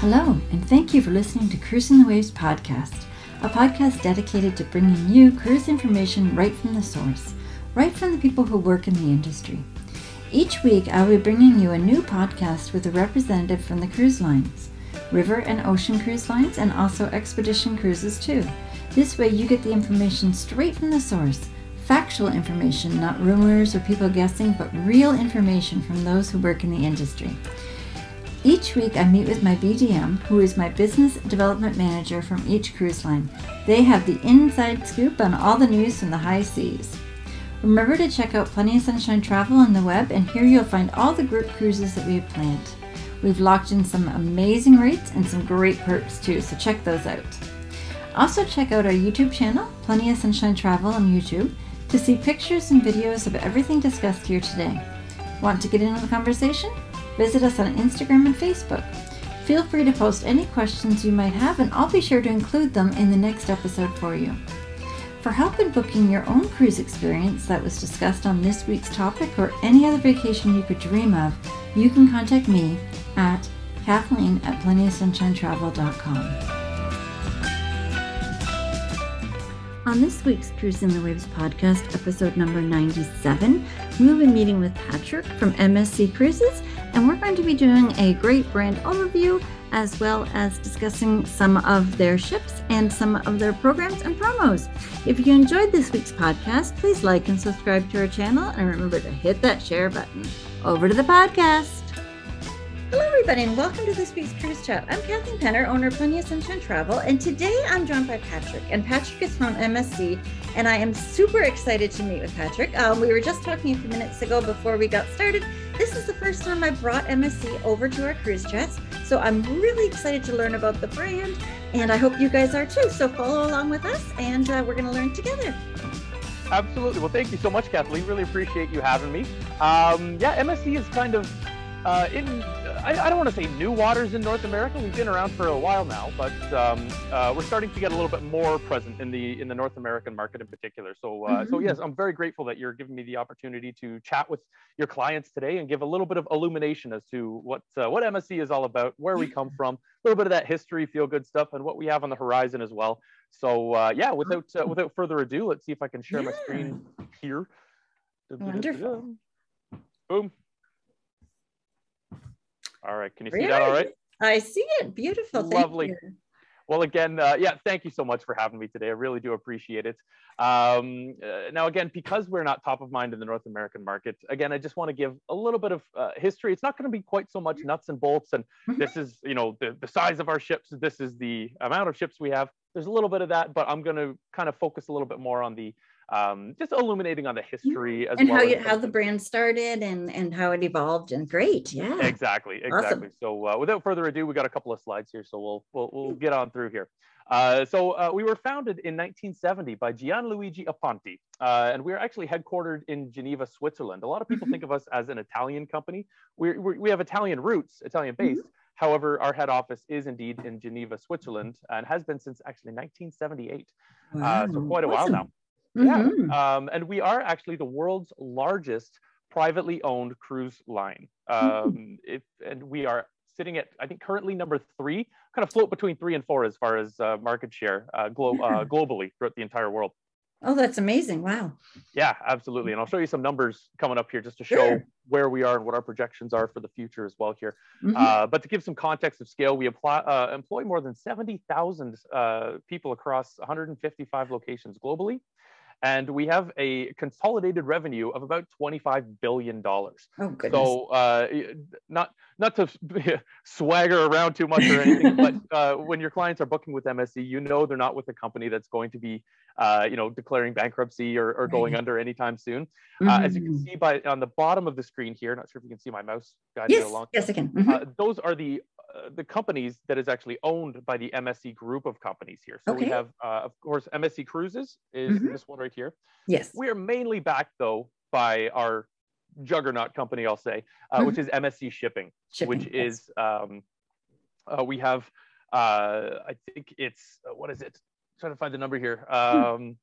Hello, and thank you for listening to Cruising the Waves podcast, a podcast dedicated to bringing you cruise information right from the source, right from the people who work in the industry. Each week, I'll be bringing you a new podcast with a representative from the cruise lines, river and ocean cruise lines, and also expedition cruises too. This way, you get the information straight from the source factual information, not rumors or people guessing, but real information from those who work in the industry. Each week, I meet with my BDM, who is my business development manager from each cruise line. They have the inside scoop on all the news from the high seas. Remember to check out Plenty of Sunshine Travel on the web, and here you'll find all the group cruises that we have planned. We've locked in some amazing rates and some great perks too, so check those out. Also, check out our YouTube channel, Plenty of Sunshine Travel on YouTube, to see pictures and videos of everything discussed here today. Want to get in on the conversation? Visit us on Instagram and Facebook. Feel free to post any questions you might have, and I'll be sure to include them in the next episode for you. For help in booking your own cruise experience that was discussed on this week's topic or any other vacation you could dream of, you can contact me at Kathleen at plentyofsunshinetravel.com. On this week's Cruising the Waves podcast, episode number 97, we'll be meeting with Patrick from MSC Cruises, and we're going to be doing a great brand overview as well as discussing some of their ships and some of their programs and promos. If you enjoyed this week's podcast, please like and subscribe to our channel, and remember to hit that share button. Over to the podcast. Hello, everybody, and welcome to this week's Cruise Chat. I'm Kathleen Penner, owner of Plenty Sunshine Travel, and today I'm joined by Patrick. And Patrick is from MSC, and I am super excited to meet with Patrick. Um, we were just talking a few minutes ago before we got started. This is the first time I brought MSC over to our cruise chats, so I'm really excited to learn about the brand, and I hope you guys are too. So follow along with us, and uh, we're going to learn together. Absolutely. Well, thank you so much, Kathleen. Really appreciate you having me. Um, yeah, MSC is kind of uh, in I, I, don't want to say new waters in North America. We've been around for a while now, but um, uh, we're starting to get a little bit more present in the in the North American market in particular. So, uh, mm-hmm. so yes, I'm very grateful that you're giving me the opportunity to chat with your clients today and give a little bit of illumination as to what uh, what MSC is all about, where we come from, a little bit of that history, feel good stuff, and what we have on the horizon as well. So, uh, yeah, without uh, without further ado, let's see if I can share yeah. my screen here. Wonderful. Boom. All right. Can you see that all right? I see it. Beautiful. Lovely. Well, again, uh, yeah, thank you so much for having me today. I really do appreciate it. Um, uh, now, again, because we're not top of mind in the North American market, again, I just want to give a little bit of uh, history. It's not going to be quite so much nuts and bolts, and mm-hmm. this is, you know, the, the size of our ships. This is the amount of ships we have. There's a little bit of that, but I'm going to kind of focus a little bit more on the um, just illuminating on the history as and well how you, how the brand started and and how it evolved and great yeah exactly exactly awesome. so uh, without further ado we got a couple of slides here so we'll we'll, we'll get on through here uh, so uh, we were founded in 1970 by Gianluigi Aponte, uh, and we're actually headquartered in Geneva, Switzerland. A lot of people mm-hmm. think of us as an Italian company. we we have Italian roots, Italian based. Mm-hmm. However, our head office is indeed in Geneva, Switzerland, and has been since actually 1978. Uh, wow. so quite a while now. Mm-hmm. Yeah. Um, and we are actually the world's largest privately owned cruise line. Mm-hmm. Um, if, and we are sitting at, I think, currently number three, kind of float between three and four as far as uh, market share uh, glo- yeah. uh, globally throughout the entire world. Oh, that's amazing. Wow. Yeah, absolutely. And I'll show you some numbers coming up here just to show sure. where we are and what our projections are for the future as well here. Mm-hmm. Uh, but to give some context of scale, we apply, uh, employ more than 70,000 uh, people across 155 locations globally and we have a consolidated revenue of about $25 billion. Oh, goodness. So uh, not, not to swagger around too much or anything, but uh, when your clients are booking with MSC, you know they're not with a company that's going to be, uh, you know, declaring bankruptcy or, or going right. under anytime soon. Mm-hmm. as you can mm-hmm. see by on the bottom of the screen here, not sure if you can see my mouse guiding yes, along. Yes, I can. Uh, mm-hmm. those are the uh, the companies that is actually owned by the MSC group of companies here. So okay. we have, uh, of course, MSC Cruises is mm-hmm. this one right here. Yes. We are mainly backed though by our juggernaut company, I'll say, uh, mm-hmm. which is MSC Shipping, Shipping which yes. is um, uh, we have uh, I think it's what is it? I'm trying to find the number here. Hmm. Um,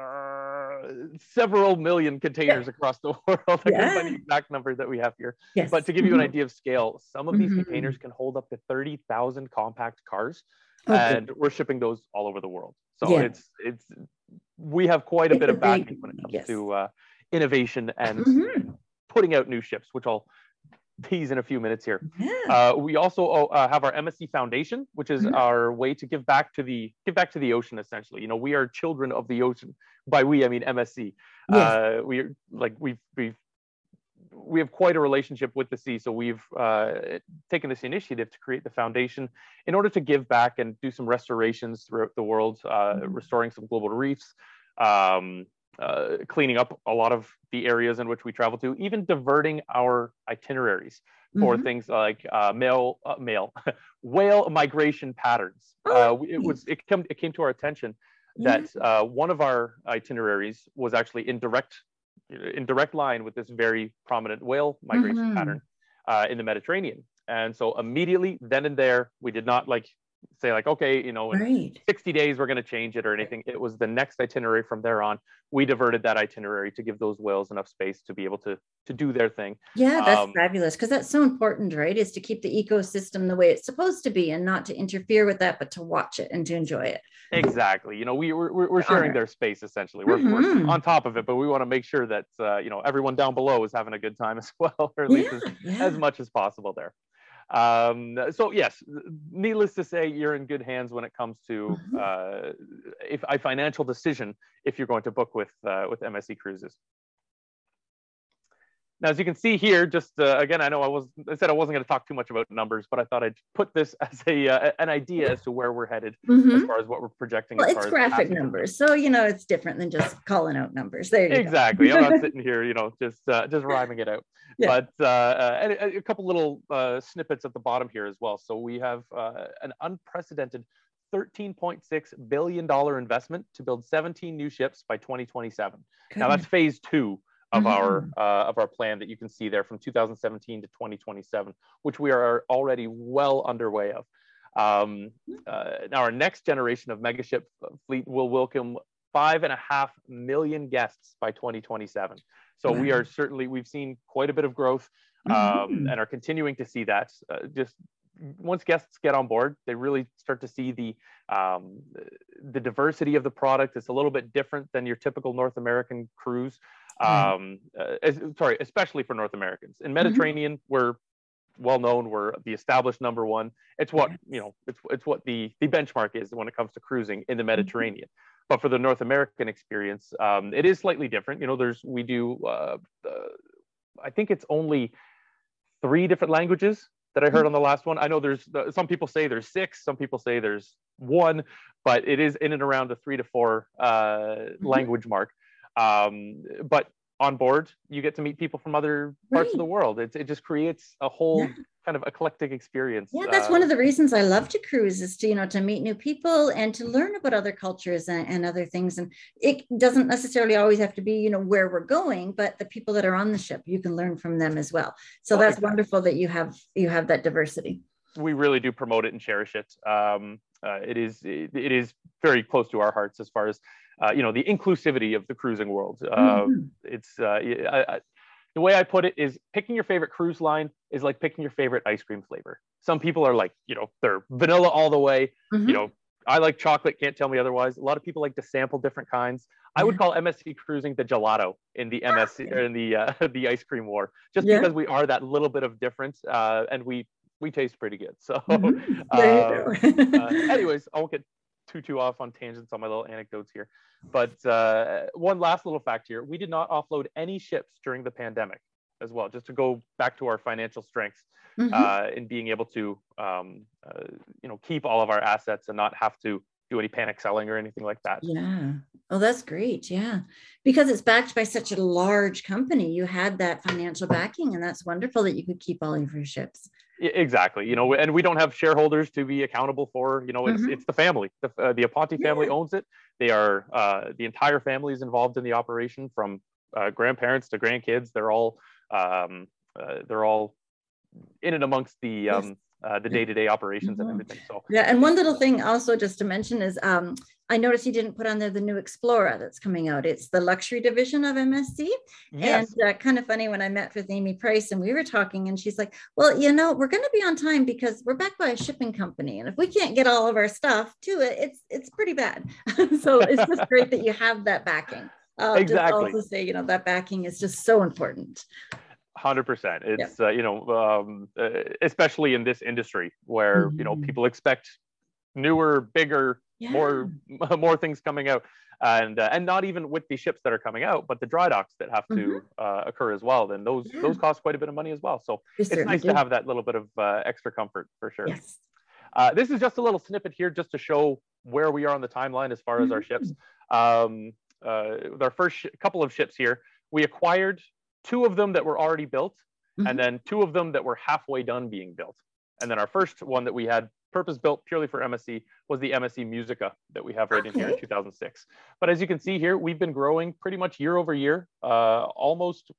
uh, several million containers yeah. across the world. I yeah. can't find the exact number that we have here. Yes. But to give you an mm-hmm. idea of scale, some of these mm-hmm. containers can hold up to 30,000 compact cars. Okay. And we're shipping those all over the world. So yeah. it's it's we have quite a it's bit a of backing when it comes yes. to uh, innovation and mm-hmm. putting out new ships, which I'll tease in a few minutes here. Yeah. Uh, we also uh, have our MSC Foundation, which is mm-hmm. our way to give back to the give back to the ocean. Essentially, you know, we are children of the ocean. By we, I mean MSC. Yes. Uh, we like we've we've we have quite a relationship with the sea. So we've uh, taken this initiative to create the foundation in order to give back and do some restorations throughout the world, uh, mm-hmm. restoring some global reefs, um, uh, cleaning up a lot of the areas in which we travel to, even diverting our itineraries for mm-hmm. things like uh, male, uh, male whale migration patterns. Oh, uh, it was it came it came to our attention that uh, one of our itineraries was actually in direct in direct line with this very prominent whale migration mm-hmm. pattern uh, in the Mediterranean. And so immediately then and there, we did not like say like, okay, you know, in right. 60 days we're going to change it or anything. It was the next itinerary from there on. We diverted that itinerary to give those whales enough space to be able to to do their thing. Yeah, that's um, fabulous because that's so important, right? Is to keep the ecosystem the way it's supposed to be and not to interfere with that, but to watch it and to enjoy it. Exactly. You know, we we're, we're sharing their space essentially. We're, mm-hmm. we're, on top of it, but we want to make sure that uh, you know everyone down below is having a good time as well, or at least as, yeah. as much as possible there. Um, so yes, needless to say, you're in good hands when it comes to mm-hmm. uh, if a financial decision if you're going to book with uh, with MSC Cruises. Now, as you can see here, just uh, again, I know I was I said I wasn't going to talk too much about numbers, but I thought I'd put this as a uh, an idea as to where we're headed mm-hmm. as far as what we're projecting. Well, it's graphic numbers, so you know it's different than just calling out numbers. There you exactly. go. Exactly. I'm not sitting here, you know, just uh, just rhyming it out. Yeah. But uh, uh, a, a, couple little uh, snippets at the bottom here as well. So we have an unprecedented $13.6 billion investment to build 17 new ships by 2027. Good. Now that's phase two of mm-hmm. our uh, of our plan that you can see there from 2017 to 2027, which we are already well underway of. Um, uh, now, our next generation of megaship fleet will welcome five and a half million guests by 2027. So wow. we are certainly we've seen quite a bit of growth um, mm-hmm. and are continuing to see that. Uh, just once guests get on board, they really start to see the um, the diversity of the product. It's a little bit different than your typical North American cruise. Um, uh, sorry, especially for North Americans. In mm-hmm. Mediterranean, mm-hmm. we're well known. We're the established number one. It's what you know. It's it's what the the benchmark is when it comes to cruising in the mm-hmm. Mediterranean. Mm-hmm. But for the North American experience, um, it is slightly different. You know, there's we do. Uh, uh, I think it's only three different languages that I heard mm-hmm. on the last one. I know there's some people say there's six, some people say there's one, but it is in and around the three to four uh, mm-hmm. language mark. Um, but on board, you get to meet people from other parts right. of the world. It, it just creates a whole yeah. kind of eclectic experience. Yeah, that's uh, one of the reasons I love to cruise is to, you know, to meet new people and to learn about other cultures and, and other things. And it doesn't necessarily always have to be, you know, where we're going, but the people that are on the ship, you can learn from them as well. So that's exactly. wonderful that you have, you have that diversity. We really do promote it and cherish it. Um, uh, it is, it, it is very close to our hearts as far as uh, you know the inclusivity of the cruising world. Uh, mm-hmm. It's uh, I, I, the way I put it is picking your favorite cruise line is like picking your favorite ice cream flavor. Some people are like you know they're vanilla all the way. Mm-hmm. You know I like chocolate, can't tell me otherwise. A lot of people like to sample different kinds. I would call MSC cruising the gelato in the MSC or in the uh, the ice cream war, just yeah. because we are that little bit of difference, uh, and we we taste pretty good. So, mm-hmm. uh, uh, anyways, I won't get too too off on tangents on my little anecdotes here. But uh, one last little fact here: we did not offload any ships during the pandemic, as well. Just to go back to our financial strengths mm-hmm. uh, in being able to, um, uh, you know, keep all of our assets and not have to do any panic selling or anything like that. Yeah. Oh, that's great. Yeah. Because it's backed by such a large company, you had that financial backing, and that's wonderful that you could keep all of your ships. Exactly. You know, and we don't have shareholders to be accountable for. You know, it's mm-hmm. it's the family. The, uh, the Aponte family yeah. owns it. They are uh, the entire family is involved in the operation, from uh, grandparents to grandkids. They're all um, uh, they're all in and amongst the um, uh, the day-to-day operations and everything. So Yeah, and one little thing also just to mention is um, I noticed you didn't put on there the new Explora that's coming out. It's the luxury division of MSC. yes, And uh, kind of funny when I met with Amy Price and we were talking, and she's like, Well, you know, we're going to be on time because we're backed by a shipping company. And if we can't get all of our stuff to it, it's it's pretty bad. so it's just great that you have that backing. Uh, Exactly. Just also say, you know, that backing is just so important. Hundred percent. It's uh, you know, um, uh, especially in this industry where you know Mhm. people expect newer, bigger, Yeah. more more things coming out, and uh, and not even with the ships that are coming out, but the dry docks that have to uh, occur as well. Then those Mm-hmm. Yeah. those cost quite a bit of money as well. So it's nice do. to have that little bit of uh, extra comfort for sure. Yes. Uh, this is just a little snippet here just to show where we are on the timeline as far as our ships. Um, uh, with our first sh- couple of ships here, we acquired two of them that were already built, Mhm. and then two of them that were halfway done being built. And then our first one that we had purpose built purely for MSC was the MSC Musica that we have right in here in 2006. But as you can see here, we've been growing pretty much year over year, uh, almost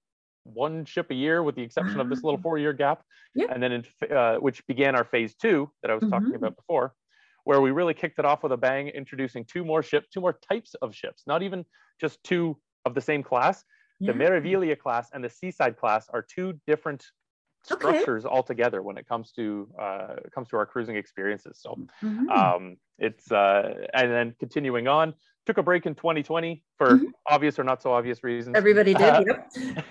one ship a year with the exception of this little four-year gap. Yep. And then in, uh, which began our phase two that I was talking Mhm. about before, where we really kicked it off with a bang, introducing two more ships, two more types of ships, not even just two of the same class. The. Meraviglia class and the Seaside class are two different Okay. structures altogether when it comes to uh, comes to our cruising experiences. So Mhm. um, it's uh, and then continuing on, took a break in 2020 for Mhm. obvious or not so obvious reasons. Everybody did. Uh,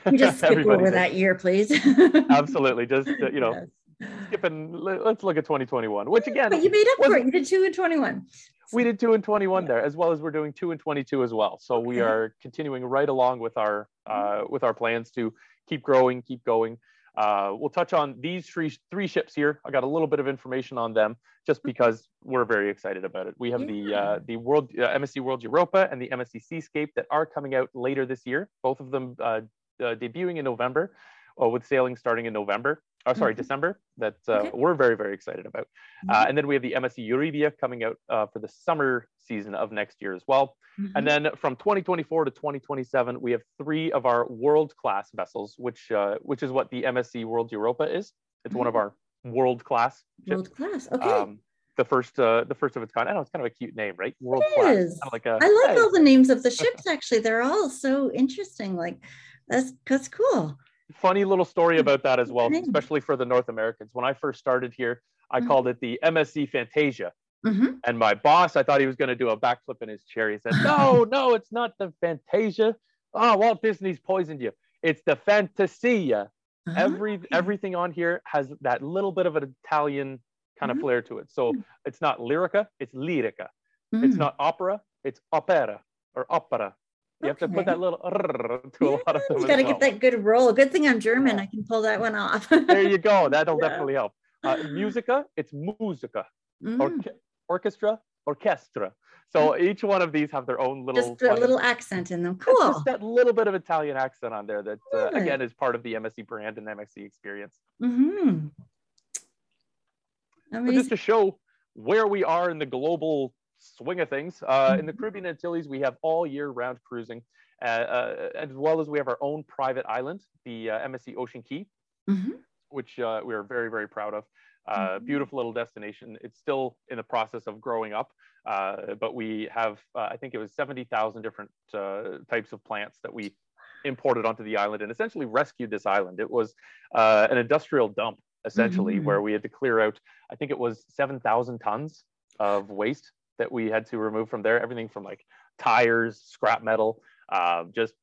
yep. Just skip over did. that year, please. Absolutely, just uh, you know, Yes. skipping. let- Let's look at 2021, which again But you made up for it. You did two in 21. we did two in 21 Yeah. there as well as we're doing two in 22 as well so we are continuing right along with our uh, with our plans to keep growing keep going. Uh, we'll touch on these three three ships here. I got a little bit of information on them just because we're very excited about it. We have the uh, the world uh, msc world europa and the msc seascape that are coming out later this year. Both of them uh, uh, debuting in november uh, with sailing starting in november oh sorry Mhm. december that uh, Okay. we're very very excited about uh, and then we have the MSC Euribia coming out uh, for the summer season of next year as well. Mhm. And then from 2024 to 2027, we have three of our world class vessels, which uh, which is what the MSC World Europa is. It's one of our world class ships. Mm-hmm. World class. Okay. Um, the first uh, the first of its kind. I know it's kind of a cute name, right? World It class. is. Kind of like a, I love hey, all the names of the ships, actually. They're all so interesting. Like, that's, that's cool. Funny little story about that as well, especially for the North Americans. When I first started here, I Mhm. called it the MSC Fantasia. Mhm. And my boss, I thought he was going to do a backflip in his chair. He said, No, no, it's not the Fantasia. Oh, Walt Disney's poisoned you. It's the Fantasia. Every Ah, everything on here has that little bit of an Italian kind of Mhm. flair to it. So Mm. it's not lyrica, it's lyrica. It's not opera, it's opera or opera. You have to put that little to a lot of them. You got to well. get that good roll. Good thing I'm German. I can pull that one off. There you go. That'll Yeah. definitely help. Uh, musica, it's musica. Mm, Orche- orchestra, orchestra. So each one of these have their own little Just a of- little accent in them. Cool. just that little bit of Italian accent on there that uh, again is part of the MSC brand and MSC experience. hmm But just to show where we are in the global swing of things, uh, in the Mhm. Caribbean Antilles, we have all year round cruising, uh, uh, as well as we have our own private island, the uh, MSC Ocean Cay, Mhm. which uh, we are very, very proud of. Uh, Mhm. Beautiful little destination. It's still in the process of growing up, uh, but we have, uh, I think it was 70,000 different uh, types of plants that we imported onto the island and essentially rescued this island. It was uh, an industrial dump, essentially, Mhm. where we had to clear out, I think it was 7,000 tons of waste that we had to remove from there. Everything from like tires, scrap metal, uh, just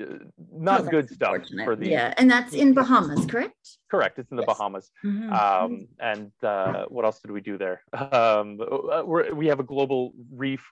uh, not Oh, good stuff for the Yeah, and that's in Bahamas, correct? correct it's in the Yes. bahamas Mhm. um, and uh, what else did we do there? Um, uh, we're, we have a global reef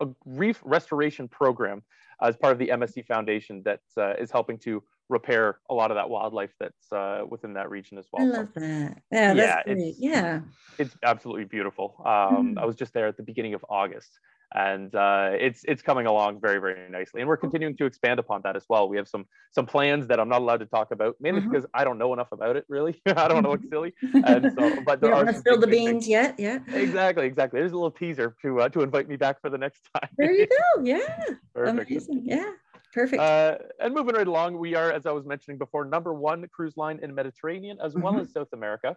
a reef restoration program as part of the MSC Foundation that uh, is helping to repair a lot of that wildlife that's uh, within that region as well. I love that. Yeah, Yeah, that's great. it's- Yeah. it's absolutely beautiful. Um, Mhm. I was just there at the beginning of August, and uh, it's it's coming along very very nicely, and we're continuing to expand upon that as well. We have some some plans that I'm not allowed to talk about, mainly Mhm. because I don't know enough about it. Really, I don't want to look silly. And so, but you there are want to some spill the big things. beans yet. Yeah. Exactly, exactly. There's a little teaser to uh, to invite me back for the next time. There you go. Yeah. Perfect. Amazing. Yeah. Perfect. Uh, and moving right along, we are, as I was mentioning before, number one cruise line in Mediterranean as well Mhm. as South America.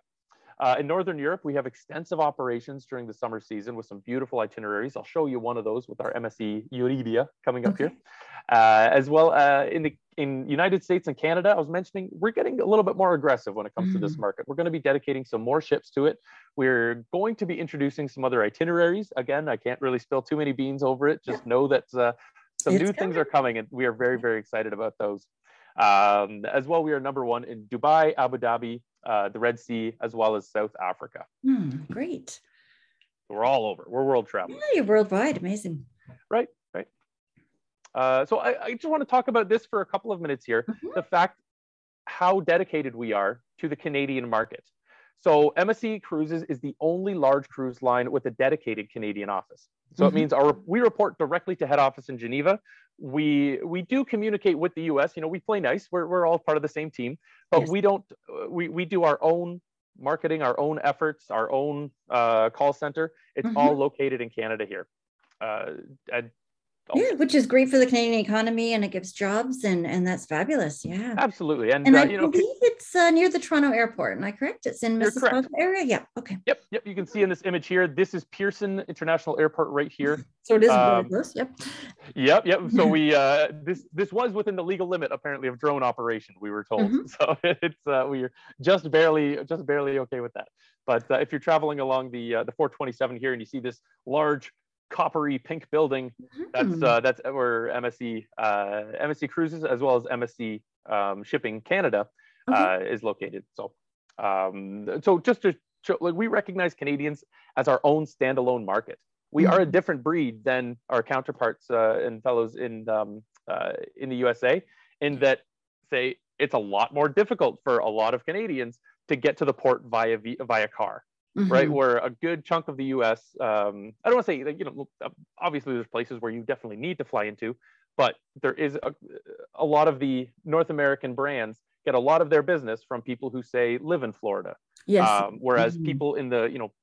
Uh, in Northern Europe, we have extensive operations during the summer season with some beautiful itineraries. I'll show you one of those with our MSC Euribia coming up here. Uh, as well uh, in the in United States and Canada, I was mentioning we're getting a little bit more aggressive when it comes to this Mm. market. We're going to be dedicating some more ships to it. We're going to be introducing some other itineraries. Again, I can't really spill too many beans over it. Just know that uh, some It's new things are coming, and we are very very excited about those. Um, as well, we are number one in Dubai, Abu Dhabi, uh, the Red Sea, as well as South Africa. Hmm, great. We're all over. We're world travelers. Yeah, you're worldwide. Amazing. Right, right. Uh, so I, I just want to talk about this for a couple of minutes here. Mhm. The fact how dedicated we are to the Canadian market. So MSC Cruises is the only large cruise line with a dedicated Canadian office. So Mhm. it means our we report directly to head office in Geneva. We we do communicate with the US. You know, we play nice. We're, we're all part of the same team, but Yes. we don't. We we do our own marketing, our own efforts, our own uh, call center. It's Mhm. all located in Canada here. Uh. Yeah, which is great for the Canadian economy and it gives jobs and and that's fabulous. Yeah. absolutely, and, And uh, I you know, believe it's uh, near the Toronto airport. Am I correct? It's in. Mississauga area. Yeah. Okay. Yep, yep. You can see in this image here. This is Pearson International Airport right here. So it is Um, close. Yep. Yep, yep. So we uh, this this was within the legal limit apparently of drone operation. We were told. Mhm. So it's uh, we're just barely just barely okay with that. But uh, if you're traveling along the uh, the 427 here and you see this large coppery pink building, that's Hmm. uh, that's where MSC uh, MSC Cruises as well as MSC um, Shipping Canada Okay. uh, is located. So um, so just to show, like we recognize Canadians as our own standalone market. We are a different breed than our counterparts uh, and fellows in um, uh, in the USA, in that say it's a lot more difficult for a lot of Canadians to get to the port via via car right? Mhm. Where a good chunk of the U.S. Um, I don't want to say you know, obviously there's places where you definitely need to fly into, but there is a, a lot of the North American brands get a lot of their business from people who say live in Florida. Yes. Um, whereas Mhm. people in the you know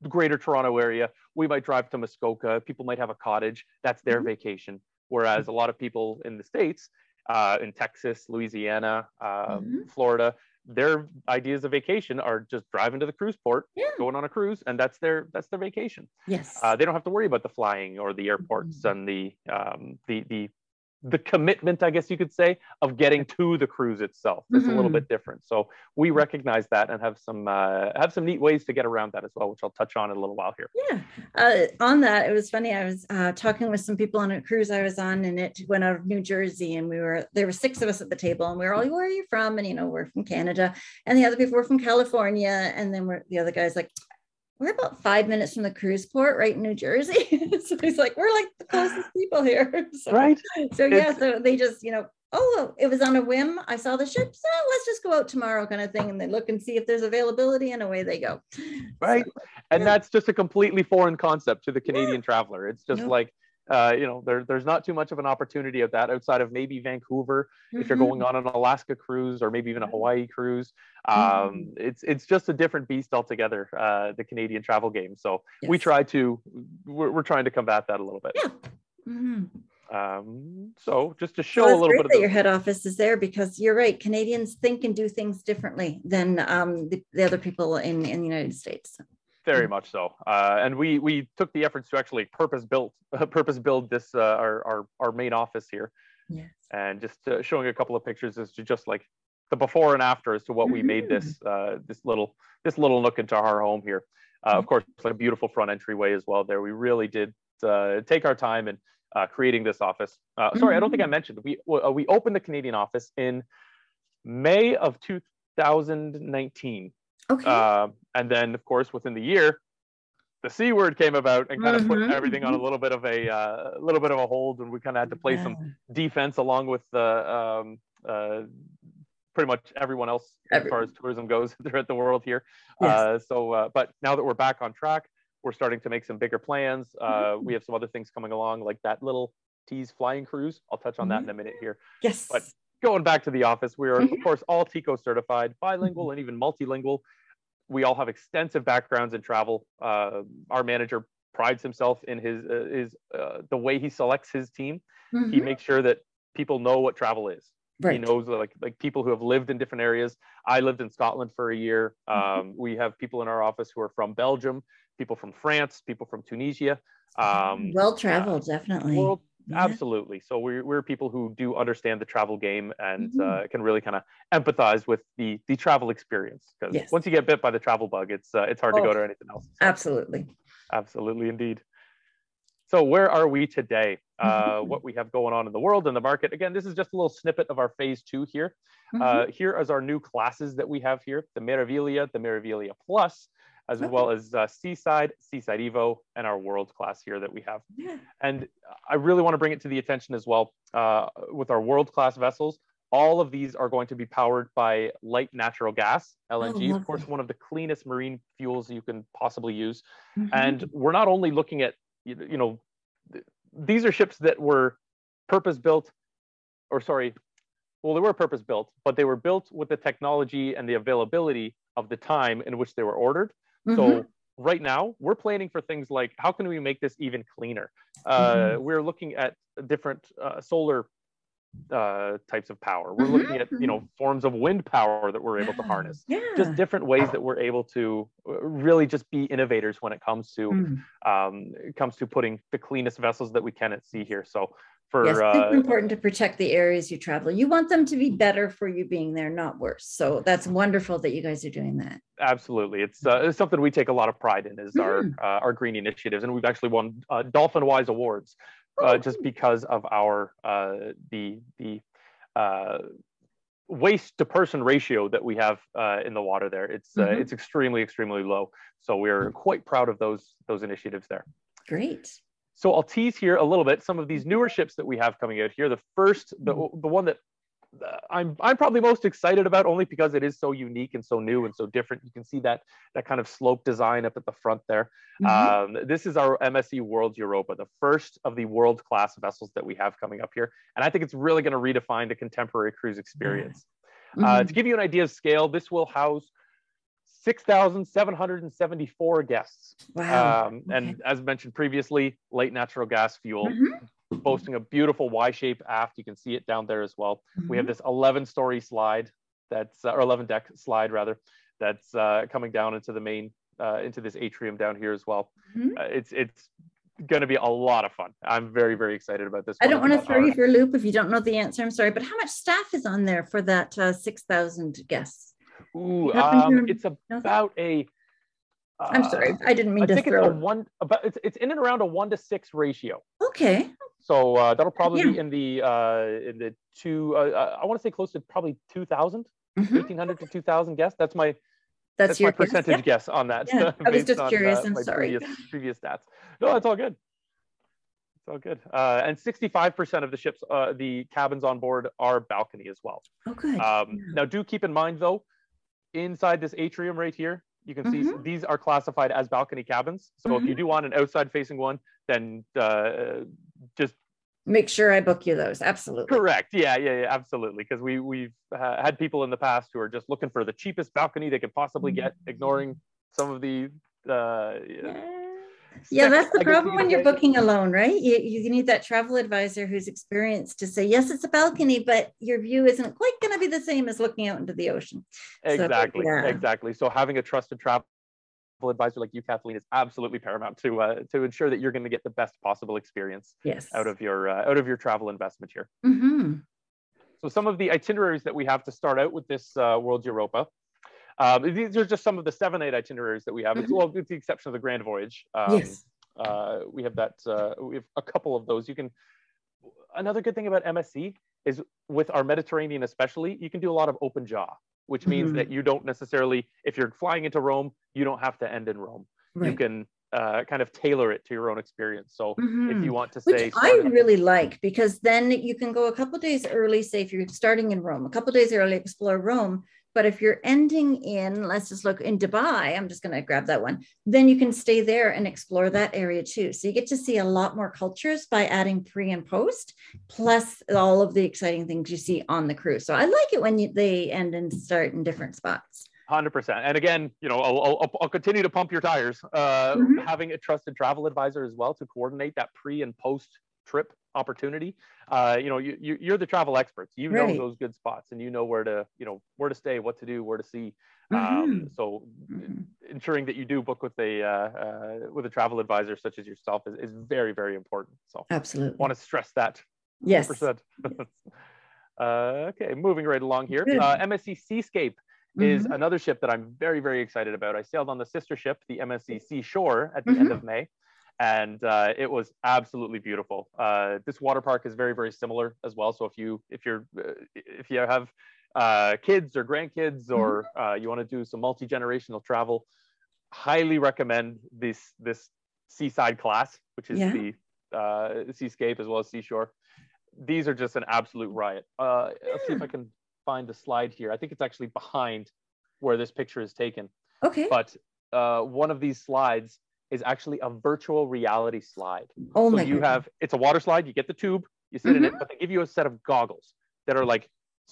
the greater Toronto area, we might drive to Muskoka. People might have a cottage. That's their Mhm. vacation. Whereas a lot of people in the states, uh, in Texas, Louisiana, um, Mhm. Florida, their ideas of vacation are just driving to the cruise port, Yeah. going on a cruise, and that's their that's their vacation. yes. Uh, they don't have to worry about the flying or the airports Mhm. and the um, the the the commitment, I guess you could say, of getting to the cruise itself. It's a little Mhm. bit different. So we recognize that and have some uh, have some neat ways to get around that as well, which I'll touch on in a little while here. Yeah. Uh, on that, it was funny. I was uh, talking with some people on a cruise I was on, and it went out of New Jersey, and we were there were six of us at the table, and we were all, "Where are you from?" And you know, we're from Canada, and the other people were from California, and then we're the other guy's like. We're about five minutes from the cruise port, right in New Jersey. so he's like, we're like the closest people here. So, Right. So yeah, It's- so they just, you know, oh, it was on a whim. I saw the ship, so let's just go out tomorrow, kind of thing, and they look and see if there's availability, and away they go. Right. So, And Yeah. that's just a completely foreign concept to the Canadian traveler. It's just like uh, you know, there, there's not too much of an opportunity of that outside of maybe Vancouver if you're mhm. going on an Alaska cruise or maybe even a Mhm. Hawaii cruise. Um, Mhm. It's it's just a different beast altogether. Uh, the Canadian travel game. So we try to we're, we're trying to combat that a little bit. Yeah. Mhm. Um, so just to show Well, a little bit of that the, your head office is there because you're right. Canadians think and do things differently than um, the, the other people in, in the United States. Very much so. Uh, and we we took the efforts to actually purpose built purpose build this uh, our, our our main office here. Yes. and just uh, showing a couple of pictures as to just like the before and after as to what we made this uh, this little this little nook into our home here. Uh, of course, it's a beautiful front entryway as well. There, we really did uh, take our time in uh, creating this office. Uh, sorry, I don't think I mentioned we uh, we opened the Canadian office in May of 2019, Okay. Uh, and then of course within the year, the C word came about and kind of put Mhm, everything on a little bit of a uh, little bit of a hold, and we kind of had to play some defense along with the um, uh, pretty much everyone else as far as tourism goes throughout the world here. Yes. Uh, so, uh, but now that we're back on track, we're starting to make some bigger plans. Uh, Mhm. we have some other things coming along, like that little tease flying cruise. I'll touch on that in a minute here. yes. but- Going back to the office, we are of Mhm. course all TICO certified, bilingual, and even multilingual. We all have extensive backgrounds in travel. Uh, our manager prides himself in his uh, his uh, the way he selects his team he Mhm. makes sure that people know what travel is. Right. He knows like like people who have lived in different areas. I lived in Scotland for a year. Mhm. Um, we have people in our office who are from Belgium, people from France, people from Tunisia. Um, well traveled, definitely. world, Yeah. absolutely. So we're we're people who do understand the travel game and Mhm. uh, can really kind of empathize with the the travel experience. Because Yes. once you get bit by the travel bug, it's uh, it's hard to Oh. go to anything else. So, Absolutely. absolutely, indeed. So where are we today? Uh, Mhm. what we have going on in the world and the market? Again, this is just a little snippet of our phase two here. Mhm. Uh, here is our new classes that we have here: the Meraviglia, the Meraviglia Plus, as well as uh, Seaside, Seaside Evo, and our World class here that we have. yeah. And I really want to bring it to the attention as well uh, with our world class vessels. All of these are going to be powered by light natural gas, LNG, of course, one of the cleanest marine fuels you can possibly use. Mhm. And we're not only looking at, you know, these are ships that were purpose built, or sorry, well, they were purpose built, but they were built with the technology and the availability of the time in which they were ordered. Mhm. So right now we're planning for things like how can we make this even cleaner? Uh, Mhm. We're looking at different uh, solar uh, types of power. We're Mhm, looking at you know forms of wind power that we're able to harness. yeah. Just different ways that we're able to uh, really just be innovators when it comes to Mm. um, it comes to putting the cleanest vessels that we can at sea here. So for Yes, uh, super important to protect the areas you travel. You want them to be better for you being there, not worse. So that's wonderful that you guys are doing that. Absolutely, it's, uh, it's something we take a lot of pride in is our Mhm. uh, our green initiatives, and we've actually won uh, Dolphin Wise awards uh, Oh, just because of our uh, the the uh, waste to person ratio that we have uh, in the water there. It's uh, Mhm. it's extremely extremely low, so we're quite proud of those those initiatives there. Great. So I'll tease here a little bit some of these newer ships that we have coming out here. The first, the, the one that uh, I'm I'm probably most excited about only because it is so unique and so new and so different. You can see that that kind of slope design up at the front there. Mhm. Um, this is our MSC World Europa, the first of the world class vessels that we have coming up here, and I think it's really going to redefine the contemporary cruise experience. Uh, Mhm. to give you an idea of scale, this will house 6,774 guests. wow. Um, And as mentioned previously, light natural gas fuel, Mhm. boasting a beautiful Y-shape aft. You can see it down there as well. We have Mhm. this 11-story slide that's, uh, or 11 deck slide rather, that's uh, coming down into the main, uh, into this atrium down here as well. Mhm. Uh, it's it's going to be a lot of fun. I'm very very excited about this. I don't want to throw you for a loop if you don't know the answer. I'm sorry, but how much staff is on there for that uh, 6,000 guests? Ooh, um, it's about a. I'm sorry, uh, I didn't mean I to think it's a one, about it's, it's in and around a one to six ratio. Okay. So uh, that'll probably be in the uh, in the two. Uh, I want to say close to probably 2,000, Mhm. 1,800 to 2,000 guests. That's my That's, that's, your my percentage guess. guess on that. Yeah, I was just on, curious, I'm my sorry. Previous, previous stats. No, that's all good. It's all good. Uh, and 65% of the ships, uh, the cabins on board are balcony as well. Yeah. Oh, good. Um, Yeah. Now, do keep in mind though, inside this atrium right here, you can see Mhm. these are classified as balcony cabins. So if you do want an outside facing one, then uh, just Make sure I book you those. Absolutely. correct. Yeah, yeah, yeah, absolutely. Because we we've uh, had people in the past who are just looking for the cheapest balcony they could possibly get, ignoring some of the. Uh, Yeah, specs, that's the problem when you're booking alone, right? You, you need that travel advisor who's experienced to say, yes, it's a balcony, but your view isn't quite going to be the same as looking out into the ocean. So, Exactly, yeah. exactly. So having a trusted travel advisor like you, Kathleen, is absolutely paramount to uh, to ensure that you're going to get the best possible experience Yes. out of your uh, out of your travel investment here. hmm So some of the itineraries that we have to start out with this uh, World Europa. Um, these are just some of the seven, eight itineraries that we have. It's, well, with the exception of the Grand Voyage. Um, yes. uh, we have that. Uh, we have a couple of those. You can. Another good thing about MSC is with our Mediterranean, especially, you can do a lot of open jaw, which means Mhm. that you don't necessarily, if you're flying into Rome, you don't have to end in Rome. You can uh, kind of tailor it to your own experience. So if Mhm. you want to say, Which I really like because then you can go a couple days early. Say if you're starting in Rome, a couple days early, explore Rome. But if you're ending in, let's just look in Dubai, I'm just going to grab that one. Then you can stay there and explore that area too. So you get to see a lot more cultures by adding pre and post, plus all of the exciting things you see on the cruise. So I like it when you, they end and start in different spots. Hundred percent. And again, you know, I'll, I'll, I'll continue to pump your tires. Uh, Mhm. Having a trusted travel advisor as well to coordinate that pre and post trip opportunity, uh, you know, you, you you're the travel experts. You know Right. those good spots, and you know where to you know where to stay, what to do, where to see. Um, so Mhm. ensuring that you do book with a uh, uh, with a travel advisor such as yourself is, is very very important. So Absolutely. want to stress that. Yes. 100%. uh, okay, moving right along here. Uh, MSC Seascape is Mhm. another ship that I'm very, very excited about. I sailed on the sister ship, the MSC Seashore, at the end Mhm. of May, and uh, it was absolutely beautiful. Uh, this water park is very, very similar as well. So if you if you're uh, if you have uh, kids or grandkids or Mm-hmm. uh, you want to do some multi generational travel, highly recommend this this seaside class, which is Yeah. the uh, Seascape as well as Seashore. These are just an absolute riot. Uh, let's see if I can find the slide here. I think it's actually behind where this picture is taken. Okay. But uh, one of these slides is actually a virtual reality slide. oh so my you goodness. have it's a water slide. You get the tube, you sit in Mm-hmm. it, but they give you a set of goggles that are like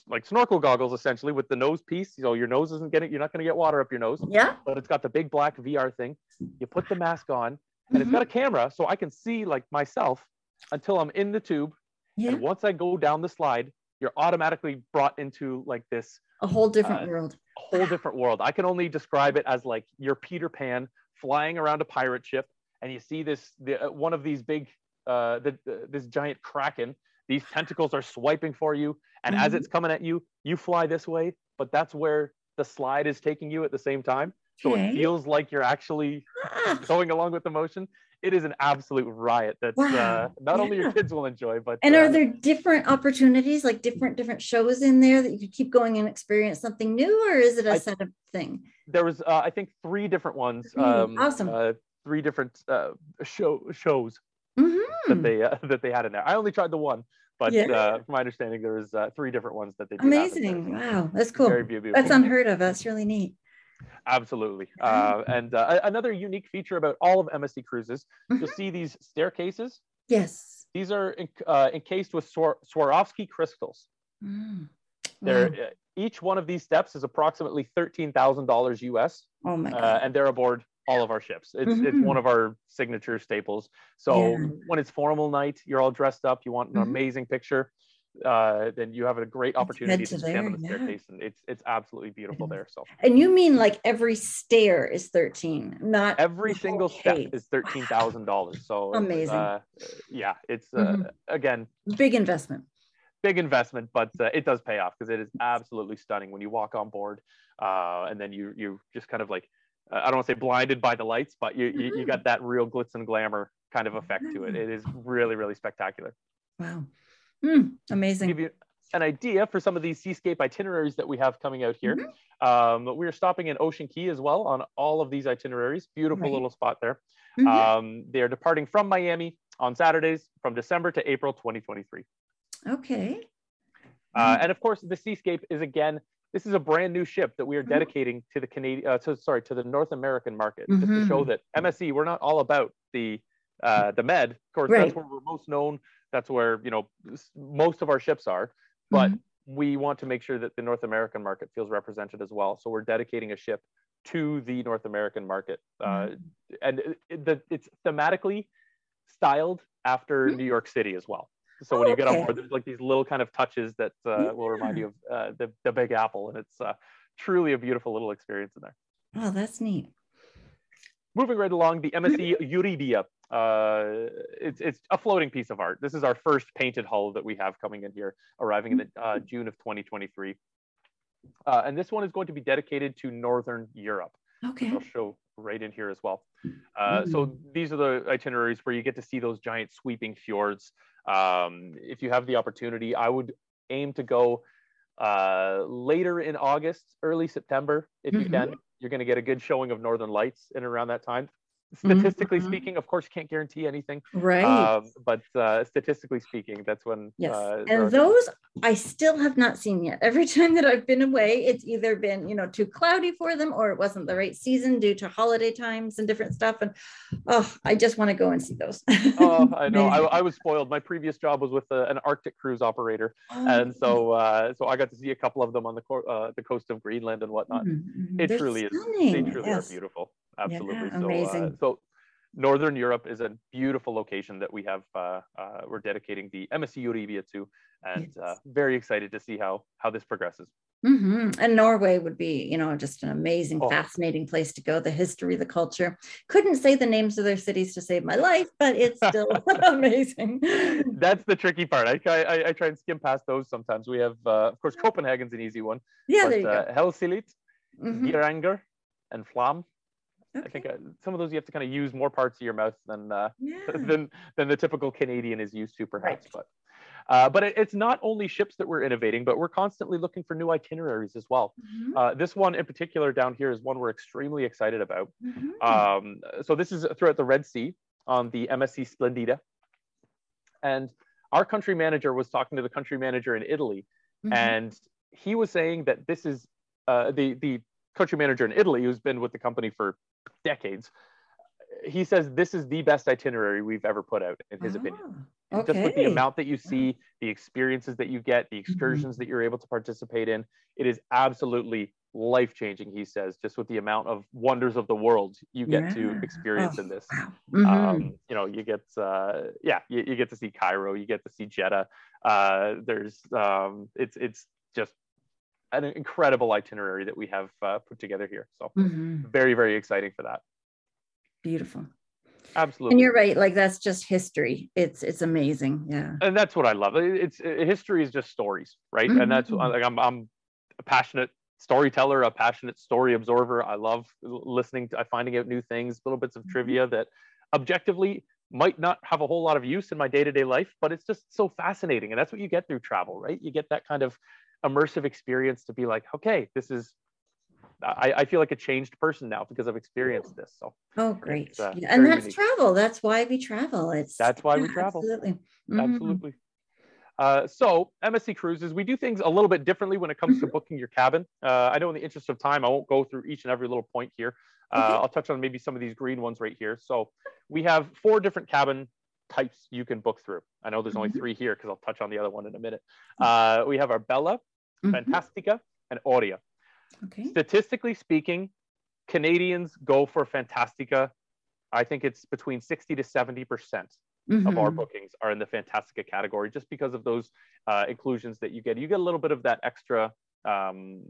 like snorkel goggles essentially with the nose piece. So your nose isn't getting you're not going to get water up your nose Yeah. but it's got the big black VR thing. You put the mask on, and it's got a camera, so I can see like myself until I'm in the tube. Yeah. And once I go down the slide, you're automatically brought into like this A whole different uh, world. whole different world. I can only describe it as like you're Peter Pan flying around a pirate ship, and you see this the, uh, one of these big uh, the, the, this giant kraken. These tentacles are swiping for you, and as Mhm. it's coming at you, you fly this way, but that's where the slide is taking you at the same time. So Okay. it feels like you're actually Ah, going along with the motion. It is an absolute riot that uh, Wow. not only your kids will enjoy, but and uh, are there different opportunities, like different different shows in there that you could keep going and experience something new, or is it a I- set of thing? there was uh, I think three different ones. Um, Awesome. Uh, three different uh, show shows Mhm. that they uh, that they had in there. I only tried the one, but Yeah. uh, from my understanding, there was uh, three different ones that they did have in there. Amazing. Wow. That's cool. Very beautiful. That's unheard of. That's really neat. Absolutely. Uh, and uh, another unique feature about all of MSC cruises, Mhm. you'll see these staircases. Yes. These are uh, encased with Swar- Swarovski crystals. Mm. They're, Wow. uh, each one of these steps is approximately thirteen thousand dollars US, Oh my uh, God. and they're aboard all of our ships. It's it's Mhm. one of our signature staples. So Yeah. when it's formal night, you're all dressed up, you want an Mhm. amazing picture, uh, then you have a great opportunity to to stand on there, the yeah. staircase, and it's it's absolutely beautiful is. there. So And you mean like every stair is 13, not every single step is thirteen thousand dollars. So Amazing. Uh, yeah, it's uh, Mhm. again big investment. big investment, but uh, it does pay off because it is absolutely stunning when you walk on board, uh, and then you you just kind of like uh, I don't want to say blinded by the lights, but you, you you got that real glitz and glamour kind of effect to it. It is really really spectacular. Wow. Mm, amazing. give you an idea for some of these seascape itineraries that we have coming out here, Mm-hmm. um, we are stopping in Ocean Cay as well on all of these itineraries. Beautiful Right. little spot there. Mhm. Um, they are departing from Miami on Saturdays from December to April 2023. okay. Uh, Mhm. and of course, the Seascape is again, this is a brand new ship that we are Mhm. dedicating to the Canadian, uh, to, sorry, to the North American market, just to show Mhm. that MSC, we're not all about the uh, the Med. Of course, Right. that's where we're most known. That's where you know most of our ships are, but Mhm. we want to make sure that the North American market feels represented as well. So we're dedicating a ship to the North American market, uh, Mhm. and it, the, it's thematically styled after Mhm. New York City as well. So when Oh, you get okay. on board, there's like these little kind of touches that uh, will remind you of uh, the, the Big Apple, and it's uh, truly a beautiful little experience in there. Oh, that's neat. Moving right along, the MSC Euribia. Uh, it's, it's a floating piece of art. This is our first painted hull that we have coming in here, arriving in the, uh, June of 2023. Uh, and this one is going to be dedicated to Northern Europe. Okay. I'll show right in here as well. Uh, so these are the itineraries where you get to see those giant sweeping fjords. Um, if you have the opportunity, I would aim to go uh, later in August, early September, if you Mhm. can. You're going to get a good showing of Northern Lights in around that time. Statistically Mhm. speaking, of course, you can't guarantee anything, Right. um, but uh, statistically speaking, that's when. Yes. uh, and those I still have not seen yet. Every time that I've been away, it's either been, you know, too cloudy for them or it wasn't the right season due to holiday times and different stuff. And oh, I just want to go and see those. Oh, I know. I, I was spoiled. My previous job was with a, an Arctic cruise operator, Oh, and so uh, so I got to see a couple of them on the co- uh, the coast of Greenland and whatnot. mhm, mhm. It They're truly is. They truly yes. are beautiful. Absolutely. so, amazing. Uh, so Northern Europe is a beautiful location that we have. Uh, uh, we're dedicating the MSc Euribia to, and uh, very excited to see how how this progresses. hmm And Norway would be, you know, just an amazing, Oh. fascinating place to go. The history, the culture. Couldn't say the names of their cities to save my life, but it's still amazing. That's the tricky part. I, try- I I try and skim past those sometimes. We have, uh, of course, Copenhagen's an easy one, Yeah, but there you go. uh, Hellesylt, Mhm. Geiranger, and Flam. I think uh, some of those you have to kind of use more parts of your mouth than uh, Yeah. than than the typical Canadian is used to, perhaps. Right. But uh, but it, it's not only ships that we're innovating, but we're constantly looking for new itineraries as well. Mhm. Uh, this one in particular down here is one we're extremely excited about. Mhm. Um, so this is throughout the Red Sea on the MSC Splendida, and our country manager was talking to the country manager in Italy, Mhm. and he was saying that this is uh, the the country manager in Italy who's been with the company for decades. He says this is the best itinerary we've ever put out, in his opinion. Ah, Just with the amount that you see, the experiences that you get, the excursions that you're able to participate in, it is absolutely life changing. He says, just with the amount of wonders of the world you get to experience Oh, in this Wow. Mhm. um, you know you get uh, yeah you, you get to see cairo you get to see jeddah uh, there's um, it's it's just an incredible itinerary that we have uh, put together here so Mhm. very very exciting for that Beautiful. absolutely And you're right. Like that's just history. It's it's amazing. Yeah. and that's what i love It- it's it, history is just stories right and that's Mhm. like I'm, I'm a passionate storyteller a passionate story absorber i love listening to finding out new things little bits of Mhm. trivia that objectively might not have a whole lot of use in my day-to-day life but it's just so fascinating and that's what you get through travel right you get that kind of immersive experience to be like okay this is i, I feel like a changed person now because i've experienced this so Oh, great. uh, Yeah, And that's unique. travel. That's why we travel. It's That's why we travel. Absolutely. Mhm. absolutely uh, so MSC Cruises, we do things a little bit differently when it comes to booking your cabin. Uh, I know in the interest of time, I won't go through each and every little point here. Uh, Okay. I'll touch on maybe some of these green ones right here. So we have four different cabin types you can book through. I know there's only Mhm. three here because I'll touch on the other one in a minute. Uh, we have our Bella, Mhm. Fantastica, and Aurea. Okay. Statistically speaking, Canadians go for Fantastica. I think it's between 60 to 70 percent of our Mhm. bookings are in the Fantastica category just because of those uh, inclusions that you get. You get a little bit of that extra um,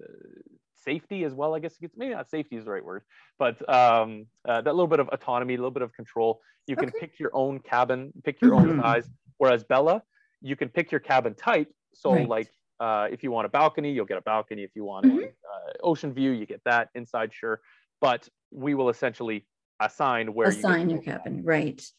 safety as well, I guess. It's, maybe not safety is the right word, but um, uh, that little bit of autonomy, a little bit of control. You can Okay. pick your own cabin, pick your own Mhm. size. Whereas Bella, you can pick your cabin type. So Right. like uh, if you want a balcony, you'll get a balcony. If you want Mhm. uh, ocean view, you get that inside, sure. But we will essentially assign where Assign you your get to go. cabin. Right.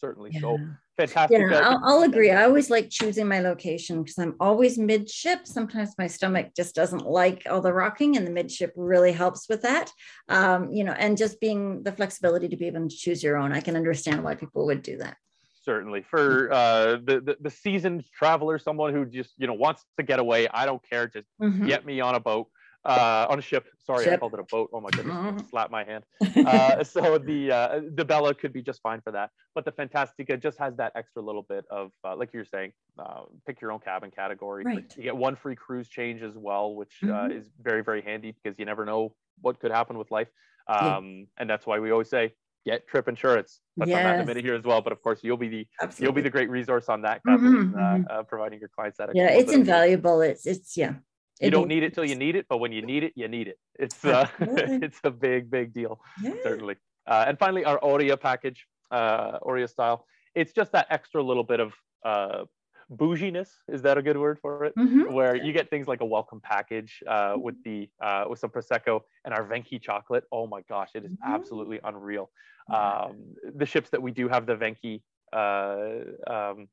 Certainly. Yeah. So fantastic. Yeah, I'll, I'll agree. I always like choosing my location because I'm always midship. Sometimes my stomach just doesn't like all the rocking, and the midship really helps with that. Um, you know, and just being the flexibility to be able to choose your own. I can understand why people would do that. certainly for uh, the, the the seasoned traveler, someone who just you know wants to get away. I don't care. Just Mhm. get me on a boat, uh, on a ship. Sorry, I called it a boat. Oh my goodness, Mhm. slap my hand. Uh, so the uh, the Bella could be just fine for that, but the Fantastica just has that extra little bit of uh, like you're saying, uh, pick your own cabin category. Right. You get one free cruise change as well, which uh, Mhm. is very very handy because you never know what could happen with life. Yeah. Um, and that's why we always say get trip insurance. Touch on that in a Yes. minute here as well. But of course, you'll be the Absolutely. you'll be the great resource on that, Mhm, uh, mhm. uh, providing your clients that. yeah, it's little bit of- invaluable. It's it's yeah. You don't need it till you need it, but when you need it, you need it. It's uh, it's a big, big deal, Yeah. certainly. Uh, and finally, our Aurea package, uh, Aurea style. It's just that extra little bit of uh, bouginess. Is that a good word for it? Mhm. Where you get things like a welcome package uh, with the uh, with some prosecco and our Venchi chocolate. Oh my gosh, it is Mhm. absolutely unreal. Um, the ships that we do have the Venchi uh, um,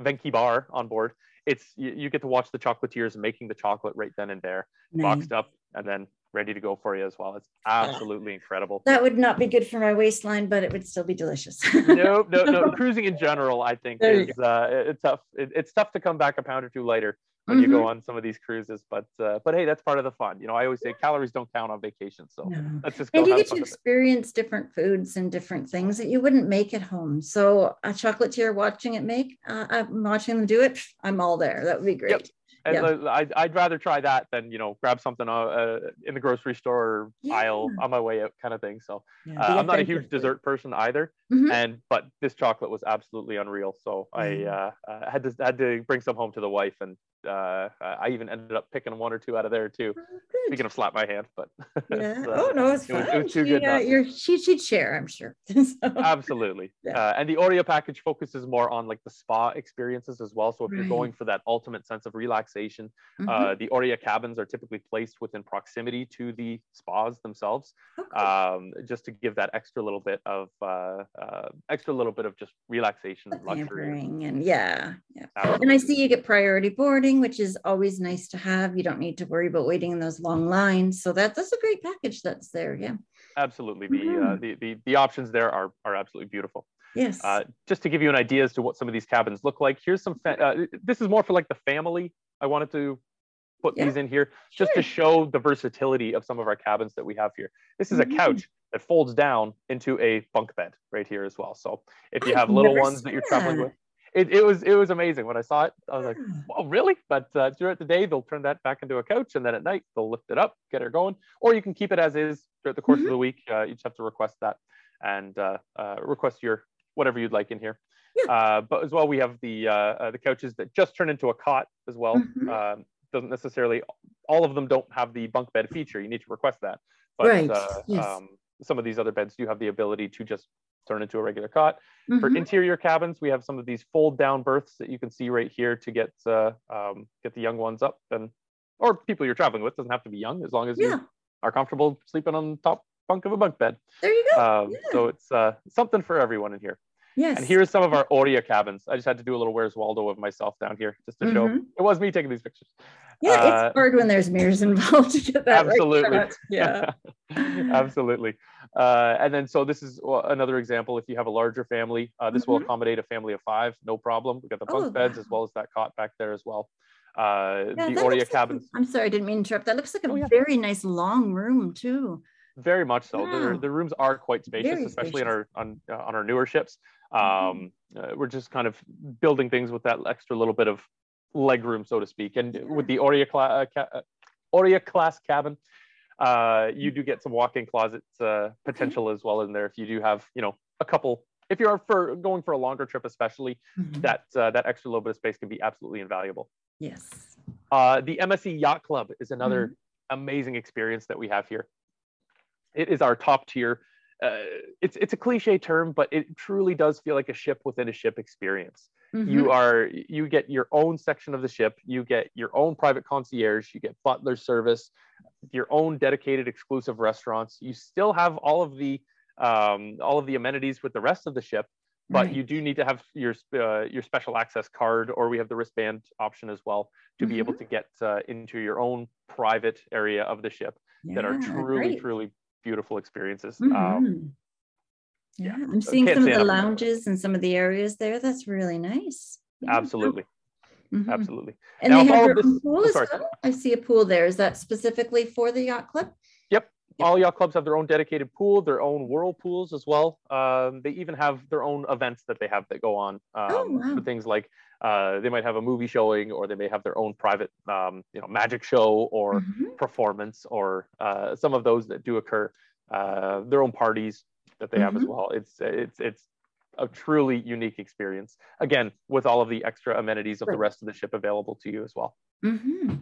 Venchi bar on board. It's you, you get to watch the chocolatiers making the chocolate right then and there, Nice. boxed up and then ready to go for you as well. It's absolutely incredible. That would not be good for my waistline, but it would still be delicious. no, no, no. Cruising in general, I think, is uh, it's tough. It, it's tough to come back a pound or two later when you Mm-hmm. go on some of these cruises. But uh, but hey, that's part of the fun. You know, I always say calories don't count on vacation, so No. let's just go And you get to experience different foods and different things that you wouldn't make at home. So a chocolatier watching it make, uh, I'm watching them do it. I'm all there. That would be great. Yep. And Yeah. uh, I'd, I'd rather try that than you know grab something uh, uh, in the grocery store aisle Yeah. on my way out, kind of thing. So Yeah, uh, I'm not a huge food. dessert person either, Mhm. and but this chocolate was absolutely unreal. So I Mm. uh, uh, had to had to bring some home to the wife, and uh, I even ended up picking one or two out of there too. Oh. Speaking of slap my hand, but Yeah. uh, oh no, it's it was- fine. it was too she, good. Uh, you're, she she'd share, I'm sure. So- absolutely Yeah. uh, and the Aurea package focuses more on like the spa experiences as well so if you're going for that ultimate sense of relaxation Mhm. uh, the Aurea cabins are typically placed within proximity to the spas themselves Oh, um, just to give that extra little bit of uh, uh, extra little bit of just relaxation and luxury and yeah, yeah. And I see you get priority boarding, which is always nice to have. You don't need to worry about waiting in those long lines. So that, that's a great package that's there. Yeah. absolutely the, uh, Mhm. the the the options there are are absolutely beautiful Yes. Uh, just to give you an idea as to what some of these cabins look like, here's some. Fa- uh, this is more for like the family. I wanted to put Yeah, these in here just to show the versatility of some of our cabins that we have here. This is a Mhm. couch that folds down into a bunk bed right here as well. So if you I've have little ones that seen you're traveling that. with, it, it was it was amazing when I saw it. I was like, oh really? But uh, throughout the day, they'll turn that back into a couch, and then at night they'll lift it up, get her going, or you can keep it as is throughout the course Mhm. of the week. Uh, you just have to request that and uh, uh, request your whatever you'd like in here. Yeah. Uh, but as well, we have the uh, uh, the couches that just turn into a cot as well. Mhm. Um, doesn't necessarily all of them don't have the bunk bed feature. You need to request that. But Right, uh, yes. um, some of these other beds do have the ability to just turn into a regular cot. For Mhm. interior cabins, we have some of these fold down berths that you can see right here to get uh, um, get the young ones up and or people you're traveling with doesn't have to be young as long as Yeah. you are comfortable sleeping on the top bunk of a bunk bed. There you go. Um, yeah. So it's uh, something for everyone in here. Yes. And here's some of our Aurea cabins. I just had to do a little Where's Waldo of myself down here just to show Mhm. it was me taking these pictures. yeah, uh, it's hard when there's mirrors involved to get that right Absolutely. shot. Yeah. Absolutely. Uh, and then, so this is another example. If you have a larger family, uh, this will Mhm. accommodate a family of five, no problem. We got the bunk Oh, beds as well as that cot back there as well. Uh, Yeah, the Aurea looks like- cabins, I'm sorry, I didn't mean to interrupt. That looks like a Oh, yeah. very nice long room too. Very much so. Wow. The, the rooms are quite spacious, Very especially spacious. in our on uh, on our newer ships. Mhm. Um, uh, we're just kind of building things with that extra little bit of leg room, so to speak. And with the Aurea, cla- uh, ca- uh, class cabin, uh, you do get some walk-in closet uh, potential as well in there. If you do have, you know, a couple. If you're for going for a longer trip, especially, Mhm. that uh, that extra little bit of space can be absolutely invaluable. Yes. Uh, the MSC Yacht Club is another Mm-hmm. amazing experience that we have here. It is our top tier. Uh, it's it's a cliche term, but it truly does feel like a ship within a ship experience. Mhm. You are you get your own section of the ship. You get your own private concierge. You get butler service, your own dedicated exclusive restaurants. You still have all of the um, all of the amenities with the rest of the ship, but Right. you do need to have your uh, your special access card, or we have the wristband option as well to be Mm-hmm. able to get uh, into your own private area of the ship that are truly, great. truly beautiful experiences. Um, Mhm. yeah, yeah, I'm seeing some of the lounges and some of the areas there. That's really nice. Yeah. absolutely, Mhm. absolutely. And Now, they have of their own this- pool oh, as well. I see a pool there. Is that specifically for the yacht club? Yep. All yacht clubs have their own dedicated pool, their own whirlpools as well. Um, they even have their own events that they have that go on um, Oh, wow. for things like uh, they might have a movie showing, or they may have their own private, um, you know, magic show or Mhm. performance, or uh, some of those that do occur. Uh, their own parties that they have as Mhm. well. It's it's it's a truly unique experience. Again, with all of the extra amenities of the rest of the ship available to you as well. Mhm.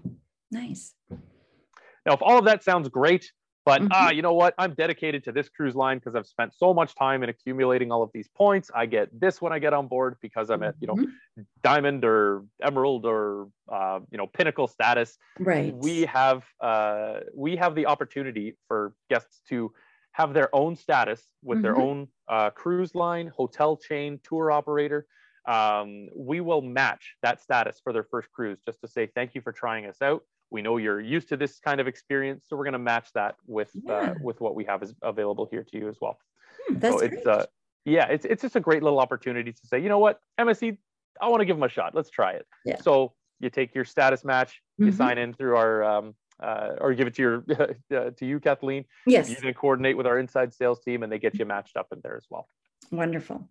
Nice. Now, if all of that sounds great, but Mhm. ah, you know what? I'm dedicated to this cruise line because I've spent so much time in accumulating all of these points. I get this when I get on board because I'm at, you know, Mhm. diamond or emerald or uh, you know, pinnacle status. Right. We have uh, we have the opportunity for guests to have their own status with their Mhm. own uh, cruise line, hotel chain, tour operator. Um, we will match that status for their first cruise just to say thank you for trying us out. We know you're used to this kind of experience, so we're going to match that with Yeah. uh, with what we have is available here to you as well. Hmm, That's so it's great. uh, yeah, it's it's just a great little opportunity to say, you know what, MSC, I want to give them a shot. Let's try it. Yeah. So you take your status match, you Mhm. sign in through our um, uh, or give it to your uh, to you, Kathleen. yes. You then coordinate with our inside sales team, and they get you matched up in there as well. Wonderful.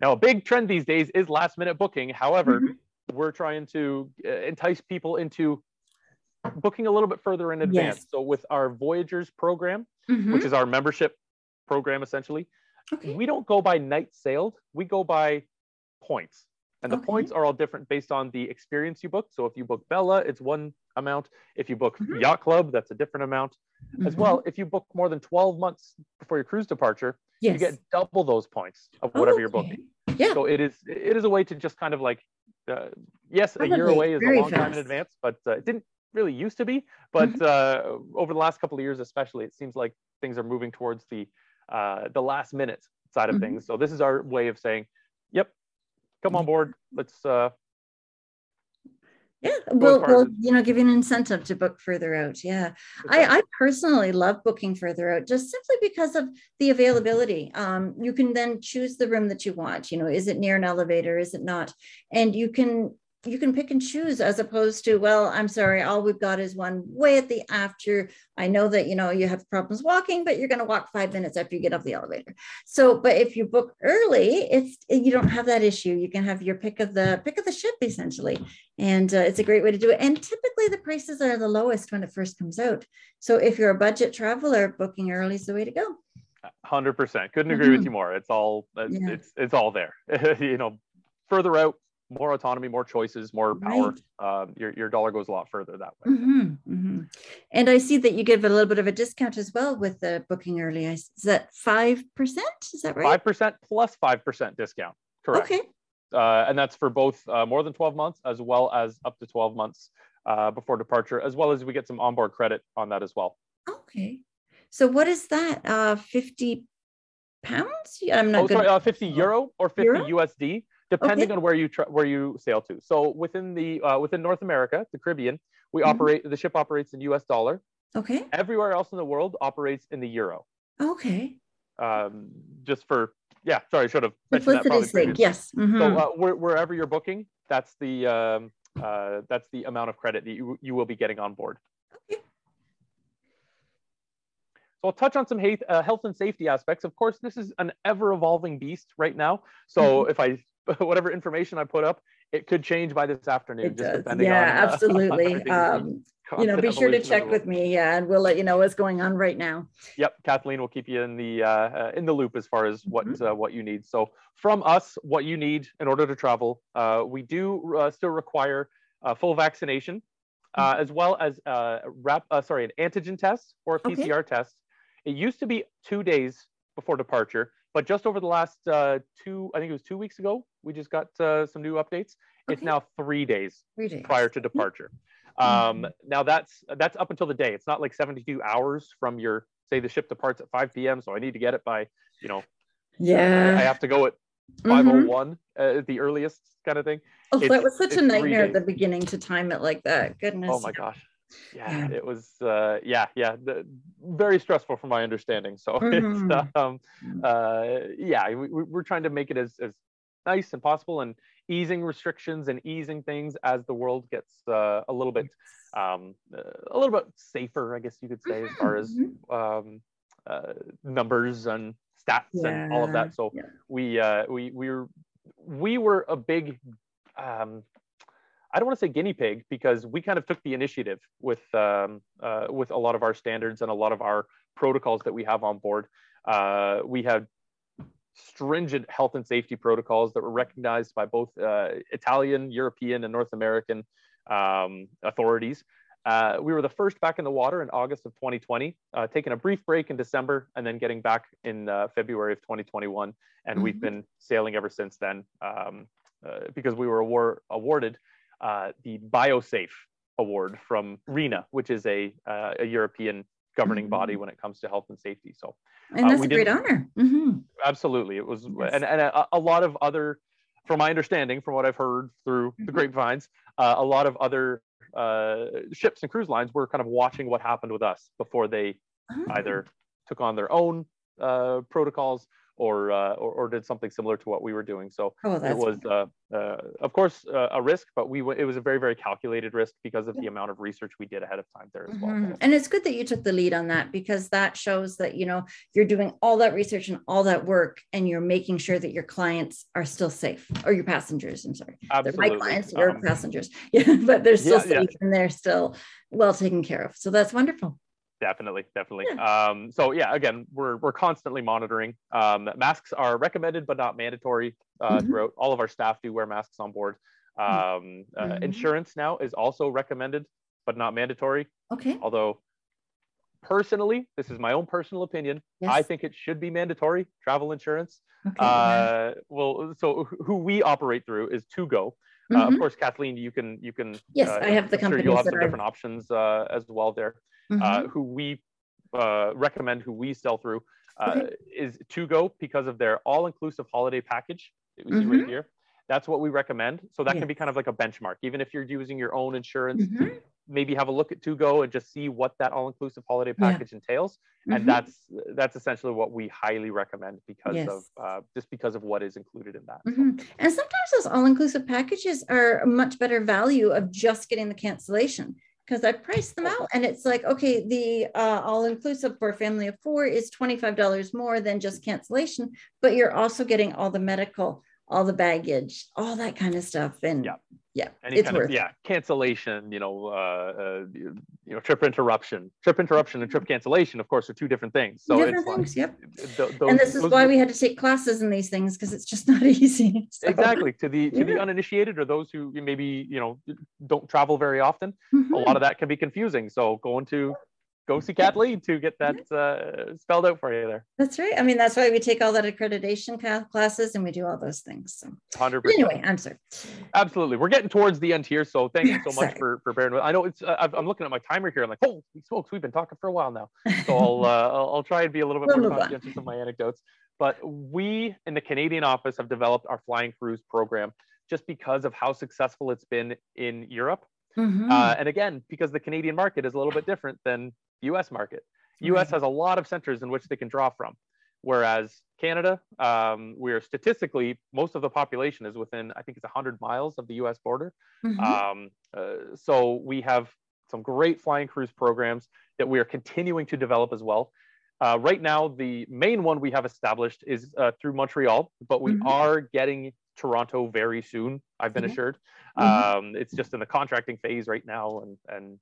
Now, a big trend these days is last minute booking. However, Mhm. We're trying to uh, entice people into booking a little bit further in advance. Yes. So with our Voyagers program, Mhm. which is our membership program essentially, Okay. we don't go by night sailed, we go by points. And the Okay. points are all different based on the experience you book. So if you book Bella, it's one amount. If you book Mhm. Yacht Club, that's a different amount. As Mhm. well, if you book more than 12 months before your cruise departure, yes. you get double those points of whatever you're booking. Yeah. So it is it is a way to just kind of like, uh, yes, a year away is a long time in advance, but uh, it didn't really used to be. But Mm-hmm. uh, over the last couple of years, especially, it seems like things are moving towards the uh, the last minute side of Mhm. things. So this is our way of saying, "Yep, come on board. Let's." Yeah, we'll, well, you know, give you an incentive to book further out. Yeah, I, I personally love booking further out just simply because of the availability. Um, you can then choose the room that you want. You know, is it near an elevator? Is it not? And you can you can pick and choose as opposed to well i'm sorry all we've got is one way at the after i know that you know you have problems walking but you're going to walk five minutes after you get off the elevator so but if you book early it's you don't have that issue you can have your pick of the pick of the ship essentially and uh, it's a great way to do it and typically the prices are the lowest when it first comes out so if you're a budget traveler booking early is the way to go Hundred percent. Couldn't agree with Mhm. you more. It's all it's Yeah. it's, it's all there. you know, further out, more autonomy, more choices, more power. Um, your your dollar goes a lot further that way. Mhm, mhm. And I see that you give a little bit of a discount as well with the booking early. Is that five percent? Is that right? Five percent plus plus five percent discount. Correct. Okay. Uh, and that's for both uh, more than twelve months as well as up to twelve months uh, before departure, as well as we get some onboard credit on that as well. Okay. So what is that? Uh, fifty pounds? I'm not Oh, good. sorry, uh, 50 euro or 50 Euro? USD, depending Okay. on where you tra- where you sail to. So within the uh, within North America, the Caribbean, we Mhm. operate the ship operates in US dollar. Okay. Everywhere else in the world operates in the euro. Okay. Um, just for yeah, sorry, I should have mentioned that sake. Yes. mhm. So uh, where, wherever you're booking, that's the um, uh, that's the amount of credit that you, you will be getting on board. Okay. So I'll touch on some hate, uh, health and safety aspects. Of course, this is an ever evolving beast right now. So Mm-hmm. if I whatever information I put up, it could change by this afternoon. it just does. depending Yeah, on, uh, absolutely. everything. Um, you know, be sure to check with me. Yeah, and we'll let you know what's going on right now. Yep, Kathleen will keep you in the uh, uh, in the loop as far as what Mhm. uh, what you need. So from us, what you need in order to travel, uh, we do uh, still require uh, full vaccination, uh, as well as uh, rap, uh, sorry, an antigen test or a Okay. PCR test. It used to be two days before departure, but just over the last uh, two, I think it was two weeks ago, we just got uh, some new updates. It's now three days Three days. prior to departure. Um, now that's that's up until the day. It's not like 72 hours from your say the ship departs at 5 p.m. So I need to get it by you know I, I have to go at Mhm. 5:01 uh, the earliest kind of thing. Oh, that was such a nightmare at the beginning to time it like that. Goodness. Oh my gosh. Yeah, Yeah. it was uh, yeah yeah the, very stressful from my understanding. So Mhm. it's um, uh, yeah we, we- we're trying to make it as, as nice and possible and easing restrictions and easing things as the world gets uh, a little bit um, uh, a little bit safer, I guess you could say, as far as Mhm. um, uh, numbers and stats and all of that. So yeah. we uh, we we were we were a big um, I don't want to say guinea pig because we kind of took the initiative with um, uh, with a lot of our standards and a lot of our protocols that we have on board. Uh, we have stringent health and safety protocols that were recognized by both uh, Italian, European, and North American um, authorities. Uh, we were the first back in the water in August of 2020, uh, taking a brief break in December and then getting back in uh, February of 2021. And we've Mhm. been sailing ever since then um, uh, because we were award- awarded uh, the BioSafe Award from RINA, which is a, uh, a European governing body Mhm. when it comes to health and safety. So And uh, that's a great honor. hmm absolutely it was Yes. and, and a, a lot of other from my understanding from what i've heard through the Mhm. grapevines uh, a lot of other uh, ships and cruise lines were kind of watching what happened with us before they Oh. either took on their own uh, protocols or, uh, or, or did something similar to what we were doing. So Oh, it was, uh, uh, of course, uh, a risk, but we w- it was a very very calculated risk because of the amount of research we did ahead of time there as well. Mhm. And it's good that you took the lead on that because that shows that you know you're doing all that research and all that work and you're making sure that your clients are still safe or your passengers. I'm sorry. They're my clients, your Um, passengers. Yeah, but they're still Yeah, yeah. safe and they're still well taken care of. So that's wonderful. Definitely definitely. Um so yeah again we're we're constantly monitoring. Um masks are recommended but not mandatory uh, Mhm. throughout. All of our staff do wear masks on board. Um uh, Mhm. insurance now is also recommended but not mandatory. Okay. although personally this is my own personal opinion i think it should be mandatory travel insurance. Okay. uh well so who we operate through is to go. Uh, of Mhm. course kathleen you can you can Yes, uh, I have the I'm sure you'll have some different options uh, as well there Mhm. uh, who we uh, recommend, who we sell through, uh, Okay. is TuGo because of their all-inclusive holiday package that we see Mhm. right here. That's what we recommend. So that can be kind of like a benchmark. Even if you're using your own insurance, Mhm. maybe have a look at TuGo and just see what that all-inclusive holiday Yeah. package entails. Mhm. And that's that's essentially what we highly recommend because Yes. of uh, just because of what is included in that. So, Mhm. And sometimes those all-inclusive packages are a much better value of just getting the cancellation because I priced them out and it's like, okay, the uh, all-inclusive for a family of four is $25 more than just cancellation, but you're also getting all the medical, all the baggage, all that kind of stuff. And Yeah. Yeah, any it's kind worth of yeah cancellation you know uh, uh you know trip interruption trip interruption and trip cancellation of course are two different things so Different it's like- things, yep. th- and this is those- why we had to take classes in these things because it's just not easy. So- exactly to the to the uninitiated or those who maybe you know don't travel very often a Mhm. lot of that can be confusing so going to go see kathleen to get that uh, spelled out for you there That's right. I mean, that's why we take all that accreditation classes and we do all those things. So 100 but anyway, I'm sorry. absolutely we're getting towards the end here so thank you so much for for bearing with i know it's uh, i'm looking at my timer here i'm like holy smokes we've been talking for a while now so I'll, uh, I'll I'll try and be a little bit We'll more conscientious of my anecdotes. But we in the Canadian office have developed our flying cruise program just because of how successful it's been in Europe, Mhm. uh, and again because the Canadian market is a little bit different than U.S. market. U.S. Has a lot of centers in which they can draw from, whereas Canada, um, we are statistically most of the population is within I think it's 100 miles of the U.S. border. Mhm. Um, uh, so we have some great flying cruise programs that we are continuing to develop as well. Uh, right now, the main one we have established is uh, through Montreal, but we Mhm. are getting Toronto very soon. I've been Okay. assured. Mhm. Um, it's just in the contracting phase right now, and and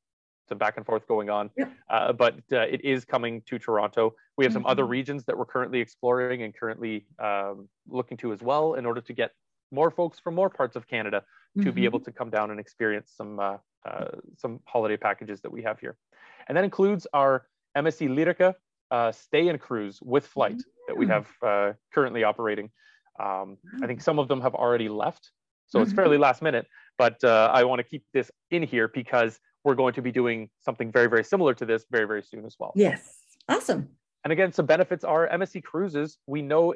some back and forth going on. Yep. Uh, but uh, it is coming to Toronto. We have some other Mhm. regions that we're currently exploring and currently um, looking to as well, in order to get more folks from more parts of Canada to be Mhm. able to come down and experience some uh, uh, some holiday packages that we have here. And that includes our MSC Lyrica uh, stay and cruise with flight that we Mm. have uh, currently operating. Um, I think some of them have already left, so it's Mhm. fairly last minute. But uh, I want to keep this in here because we're going to be doing something very, very similar to this very, very soon as well. Yes. Awesome. And again, some benefits are MSC Cruises. We know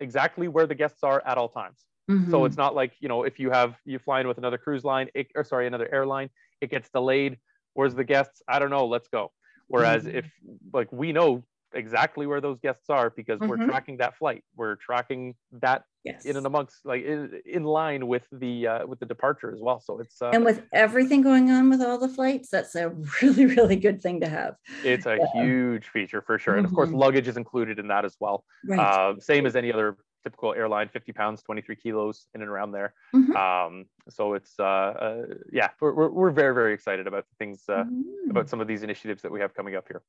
exactly where the guests are at all times. So Mhm. it's not like, you know, if you have you fly in with another cruise line, it, or sorry, another airline, it gets delayed. Where's the guests? I don't know. Let's go. Whereas Mhm. if like we know exactly where those guests are because we're Mhm. tracking that flight, we're tracking that yes. in and amongst like in, in line with the uh, with the departure as well. So it's uh, and with everything going on with all the flights, that's a really, really good thing to have. it's a yeah. huge feature for sure. And of course, Mhm. luggage is included in that as well. Right. Uh, same as any other typical airline, 50 pounds, 23 kilos in and around there. Mhm. Um, so it's, uh, uh, yeah, we're, we're, very, very excited about the things, uh, Mm. about some of these initiatives that we have coming up here.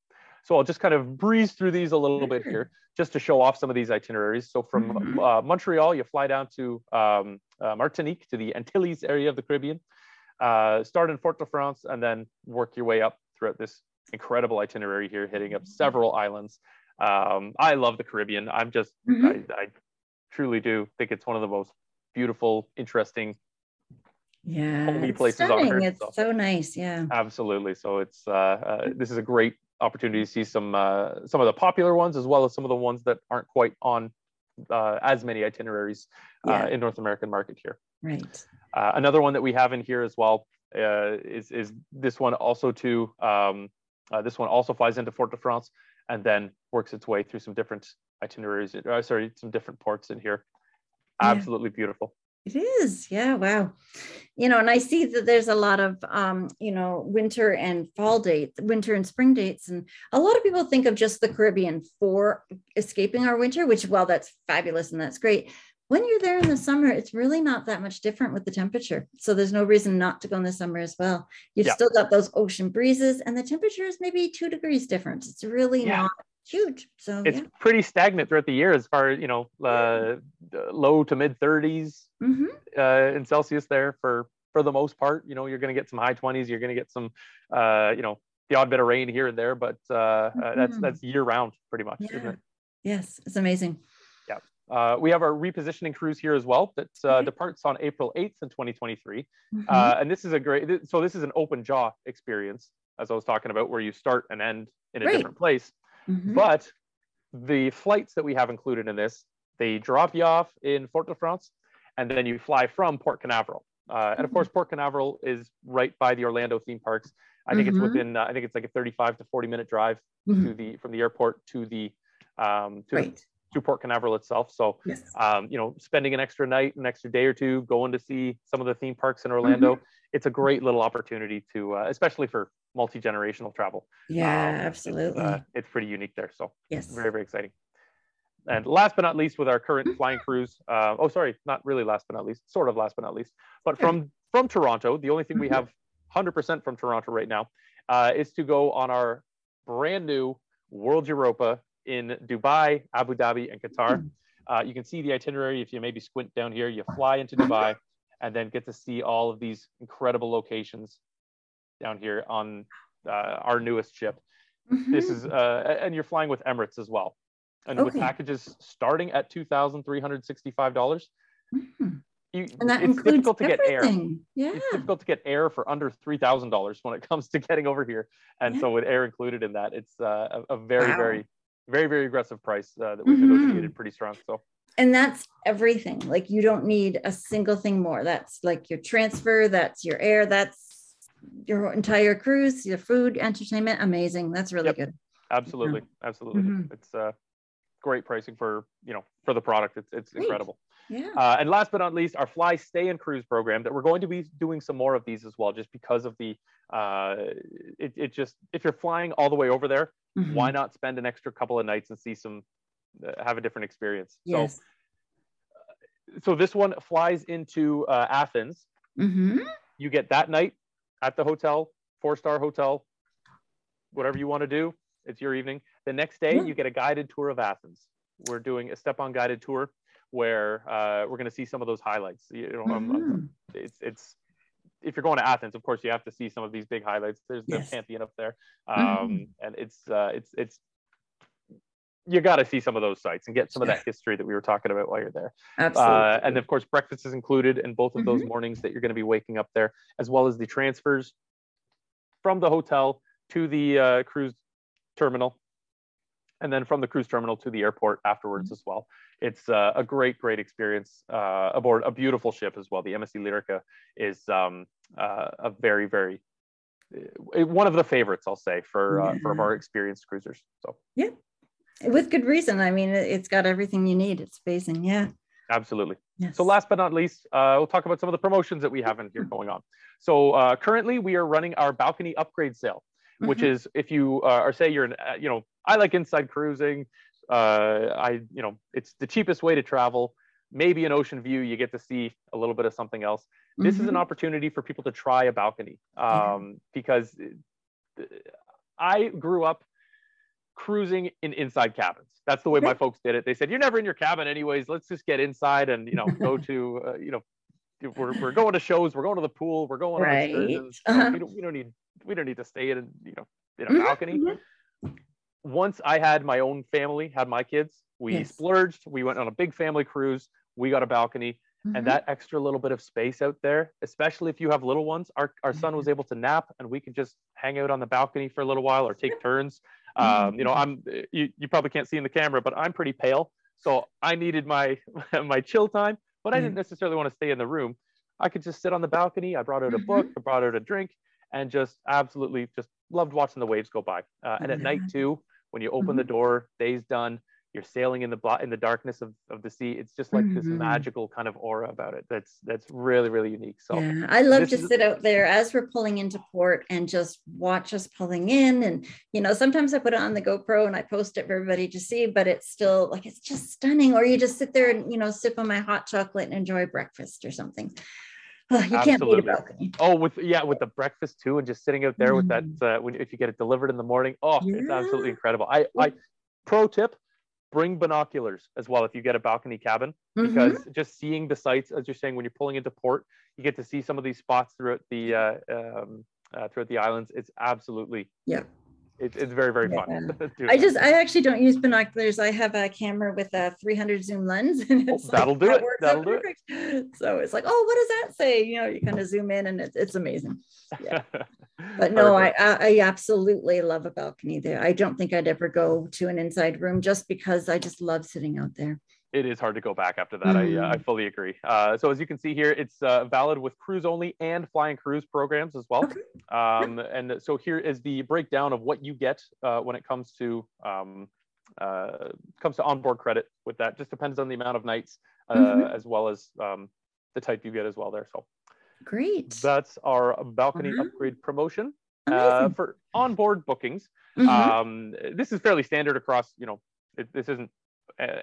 So I'll just kind of breeze through these a little bit here, just to show off some of these itineraries. So from Mhm. uh, Montreal, you fly down to um, uh, Martinique, to the Antilles area of the Caribbean, uh, start in Fort-de-France, and then work your way up throughout this incredible itinerary here, hitting up several islands. Um, I love the Caribbean. I'm just, Mhm. I, I truly do think it's one of the most beautiful, interesting, yeah. it's places on stunning. Earth, It's so. so nice. Yeah. absolutely. So it's, uh, uh, this is a great opportunity to see some, uh, some of the popular ones as well as some of the ones that aren't quite on uh, as many itineraries uh, in North American market here. Right. Uh, another one that we have in here as well uh, is, is this one also to, um, uh, this one also flies into Fort de France, and then works its way through some different itineraries. Uh, sorry, some different ports in here. Absolutely yeah. beautiful. It is, yeah, wow. You know, and I see that there's a lot of, um, you know, winter and fall dates, winter and spring dates, and a lot of people think of just the Caribbean for escaping our winter, which, well, that's fabulous and that's great when you're there in the summer, it's really not that much different with the temperature. So there's no reason not to go in the summer as well. You've yeah. still got those ocean breezes, and the temperature is maybe two degrees different. It's really yeah. not huge. So it's yeah. pretty stagnant throughout the year as far as you know, uh, low to mid 30s mm-hmm. uh, in Celsius there for for the most part. You know, you're going to get some high 20s. You're going to get some, uh, you know, the odd bit of rain here and there, but uh, mm-hmm. that's that's year round pretty much, isn't it? Yes, it's amazing. Yeah. Uh, we have our repositioning cruise here as well that uh, mm-hmm. departs on April 8th in 2023. Mm-hmm. Uh, and this is a great, so this is an open jaw experience, as I was talking about, where you start and end in a great. different place. Mm-hmm. But the flights that we have included in this, they drop you off in Fort-de-France and then you fly from Port Canaveral. Uh, and of course, mm-hmm. Port Canaveral is right by the Orlando theme parks. I think it's mm-hmm. within, uh, I think it's like a 35 to 40 minute drive mm-hmm. to the, from the airport to the, um, to, right to Port Canaveral itself. So, yes. um, you know, spending an extra night, an extra day or two, going to see some of the theme parks in Orlando, mm-hmm. it's a great little opportunity to, uh, especially for multi generational travel. Yeah, um, absolutely. It's, uh, it's, pretty unique there. So, yes, very very exciting. And last but not least, with our current flying cruise, uh, oh sorry, not really last but not least, sort of last but not least, but from from Toronto, the only thing we mm-hmm. have 100% from Toronto right now uh, is to go on our brand new World Europa in Dubai, Abu Dhabi, and Qatar. Hmm. Uh, you can see the itinerary if you maybe squint down here. You fly into Dubai and then get to see all of these incredible locations down here on uh, our newest ship. Mm-hmm. This is, uh, and you're flying with Emirates as well. And okay. with packages starting at $2,365, dollars mm-hmm. You, and that it's difficult to everything. get air. Yeah. It's difficult to get air for under three thousand dollars when it comes to getting over here, and yeah. so with air included in that, it's uh, a, a, very, wow. very very very aggressive price uh, that we've mm-hmm. negotiated pretty strong so. And that's everything. Like you don't need a single thing more. That's like your transfer that's your air that's your entire cruise your food entertainment. Amazing. That's really yep. good. Absolutely. Absolutely. Mm-hmm. it's uh great pricing for you know for the product. It's, it's incredible. Yeah. Uh, and last but not least, our fly, stay, and cruise program that we're going to be doing some more of these as well, just because of the, uh, it, it just, if you're flying all the way over there, mm-hmm. why not spend an extra couple of nights and see some, uh, have a different experience? Yes. So, uh, so this one flies into uh, Athens. Mm-hmm. You get that night at the hotel, four star hotel, whatever you want to do. It's your evening. The next day, yeah. you get a guided tour of Athens. We're doing a step on guided tour where uh, we're going to see some of those highlights. You know, mm-hmm. it's it's if you're going to Athens, of course, you have to see some of these big highlights. There's the yes. Pantheon up there, mm-hmm. um, mm-hmm. and it's uh, it's it's you got to see some of those sites and get some of that history that we were talking about while you're there. Absolutely. Uh, and of course, breakfast is included in both of those mm-hmm. mornings that you're going to be waking up there, as well as the transfers from the hotel to the uh, cruise terminal and then from the cruise terminal to the airport afterwards mm-hmm. as well. It's uh, a great, great experience uh, aboard a beautiful ship as well. The MSC Lyrica is um, uh, a very, very uh, one of the favorites, I'll say, for yeah. Uh, for our experienced cruisers. So yeah, with good reason. I mean, it's got everything you need. It's amazing. Yeah. Absolutely. Yes. So last but not least, uh, we'll talk about some of the promotions that we have in here mm-hmm. going on. So uh, currently, we are running our balcony upgrade sale which mm-hmm. is if you uh, or say you're an, uh, you know I like inside cruising. Uh, I, you know, it's the cheapest way to travel. Maybe an ocean view, you get to see a little bit of something else. Mm-hmm. This is an mm-hmm. opportunity for people to try a balcony um, mm-hmm. because uh, I grew up cruising in inside cabins. That's the way my folks did it. They said, "You're never in your cabin, anyways. Let's just get inside and you know go to uh, you know." We're, we're going to shows. We're going to the pool. We're going right. on excursions. Uh-huh. we, don't, we don't need we don't need to stay in you know in a mm-hmm. balcony once I had my own family, had my kids, we yes. splurged. We went on a big family cruise. We got a balcony. Mm-hmm. And that extra little bit of space out there, especially if you have little ones, our, our son was mm-hmm. able to nap and we could just hang out on the balcony for a little while or take turns. Um, you know, I'm you, you probably can't see in the camera, but I'm pretty pale. So I needed my my chill time, but I didn't necessarily want to stay in the room. I could just sit on the balcony. I brought out a book, mm-hmm. I brought out a drink, and just absolutely just loved watching the waves go by. Uh, and at night too, when you open mm-hmm. the door, day's done you're sailing in the in the darkness of, of the sea it's just like mm-hmm. this magical kind of aura about it that's that's really really unique so yeah, i love to sit out there as we're pulling into port and just watch us pulling in and you know sometimes i put it on the gopro and i post it for everybody to see but it's still like it's just stunning or you just sit there and you know sip on my hot chocolate and enjoy breakfast or something Oh, you Absolutely. can't beat a balcony. Oh, with yeah, with the breakfast too, and just sitting out there mm. with that mm. uh, when if you get it delivered in the morning. Oh, yeah. it's absolutely incredible. I, I pro tip: bring binoculars as well if you get a balcony cabin mm-hmm. because just seeing the sights as you're saying when you're pulling into port you get to see some of these spots throughout the uh, um, uh, throughout the islands it's absolutely yeah it, it's very very yeah. fun i just i actually don't use binoculars. I have a camera with a 300 zoom lens and oh, it's oh, that'll like, do that it. that'll do perfect. it so it's like oh what does that say? You know you kind of zoom in and it, it's amazing. Yeah. But no I, I absolutely love a balcony there. I don't think i'd ever go to an inside room just because i just love sitting out there it is hard to go back after that. Mm. I, uh, I mm. fully agree. Uh, so as you can see here, it's uh, valid with cruise only and flying cruise programs as well. Um, and so here is the breakdown of what you get uh, when it comes to um, uh, comes to onboard credit with that. Just depends on the amount of nights uh, mm-hmm. as well as um, the type you get as well there. So Great. That's our balcony uh-huh. upgrade promotion uh, for onboard bookings. Mm-hmm. Um, this is fairly standard across, you know, it, this isn't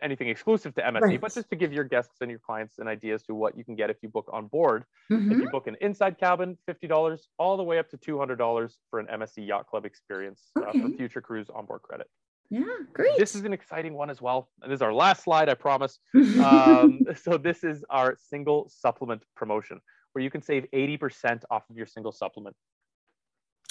anything exclusive to MSC, right. but just to give your guests and your clients an idea as to what you can get if you book on board. Mm-hmm. If you book an inside cabin, $50, all the way up to $200 for an MSC Yacht Club experience okay. uh, for future cruise onboard credit. Yeah, great. This is an exciting one as well. And this is our last slide, I promise. um, so this is our single supplement promotion where you can save 80% off of your single supplement.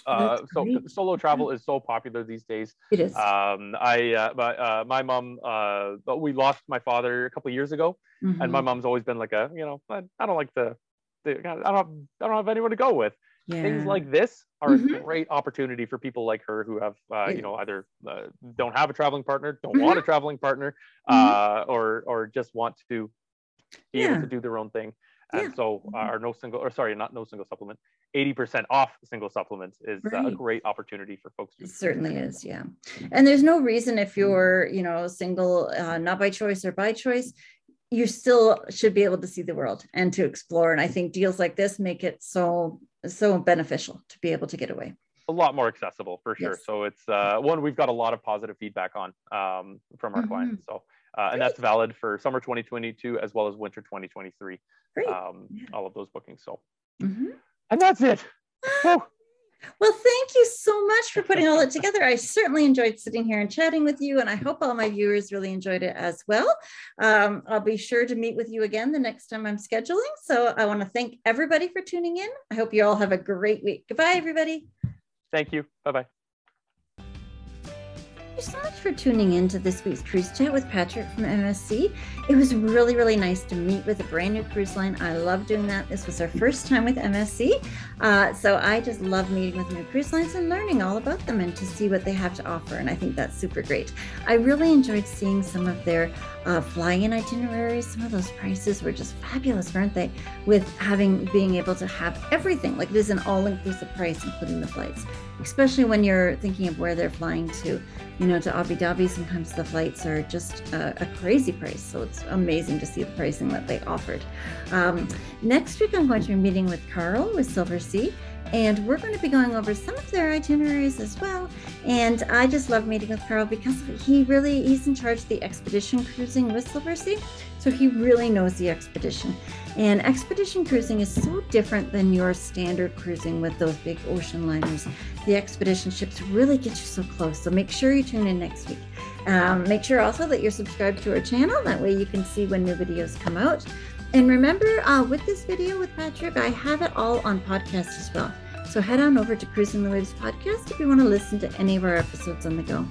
Uh, so solo travel is so popular these days. It is. Um, I uh, my uh, my mom uh, we lost my father a couple years ago, mm-hmm. and my mm-hmm. mom's always been like a you know I, I don't like the, the I don't have, I don't have anyone to go with. Yeah. Things like this are mm-hmm. a great opportunity for people like her who have uh, you know either uh, don't have a traveling partner, don't mm-hmm. want a traveling partner, mm-hmm. or or just want to be yeah. able to do their own thing. And yeah. so mm-hmm. no single, or sorry, not no single supplement, 80% off single supplements is right. a great opportunity for folks. It certainly is. Yeah. And there's no reason if you're, you know, single, uh, not by choice or by choice, you still should be able to see the world and to explore. And I think deals like this make it so, so beneficial to be able to get away a lot more accessible for sure. Yes. So it's uh, one we've got a lot of positive feedback on um, from our mm-hmm. clients. So uh, and that's valid for summer 2022 as well as winter 2023. Um, all of those bookings. So, mm-hmm. And that's it. Well, thank you so much for putting all that together. I certainly enjoyed sitting here and chatting with you, and I hope all my viewers really enjoyed it as well. Um, I'll be sure to meet with you again the next time I'm scheduling. So I want to thank everybody for tuning in. I hope you all have a great week. Goodbye, everybody. Thank you. Bye bye. Thank you so much for tuning in to this week's Cruise Chat with Patrick from MSC. It was really, really nice to meet with a brand new cruise line. I love doing that. This was our first time with MSC. Uh, so I just love meeting with new cruise lines and learning all about them and to see what they have to offer. And I think that's super great. I really enjoyed seeing some of their uh, flying itineraries. Some of those prices were just fabulous, weren't they? With having being able to have everything, like it is an all inclusive price, including the flights, especially when you're thinking of where they're flying to you know, to Abu Dhabi, sometimes the flights are just a, a crazy price. So it's amazing to see the pricing that they offered. Um, next week, I'm going to be meeting with Carl with Silversea. And we're going to be going over some of their itineraries as well. And I just love meeting with Carl because he really he's in charge of the expedition cruising with Silversea. So he really knows the expedition. And expedition cruising is so different than your standard cruising with those big ocean liners. The expedition ships really get you so close. So make sure you tune in next week. Um, make sure also that you're subscribed to our channel. That way you can see when new videos come out. And remember, uh, with this video with Patrick, I have it all on podcast as well. So head on over to Cruising the Waves podcast if you want to listen to any of our episodes on the go.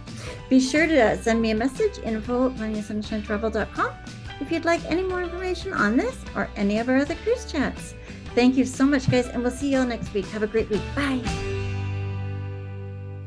Be sure to send me a message, info at sunshinetravel.com if you'd like any more information on this or any of our other cruise chats. Thank you so much, guys, and we'll see you all next week. Have a great week. Bye.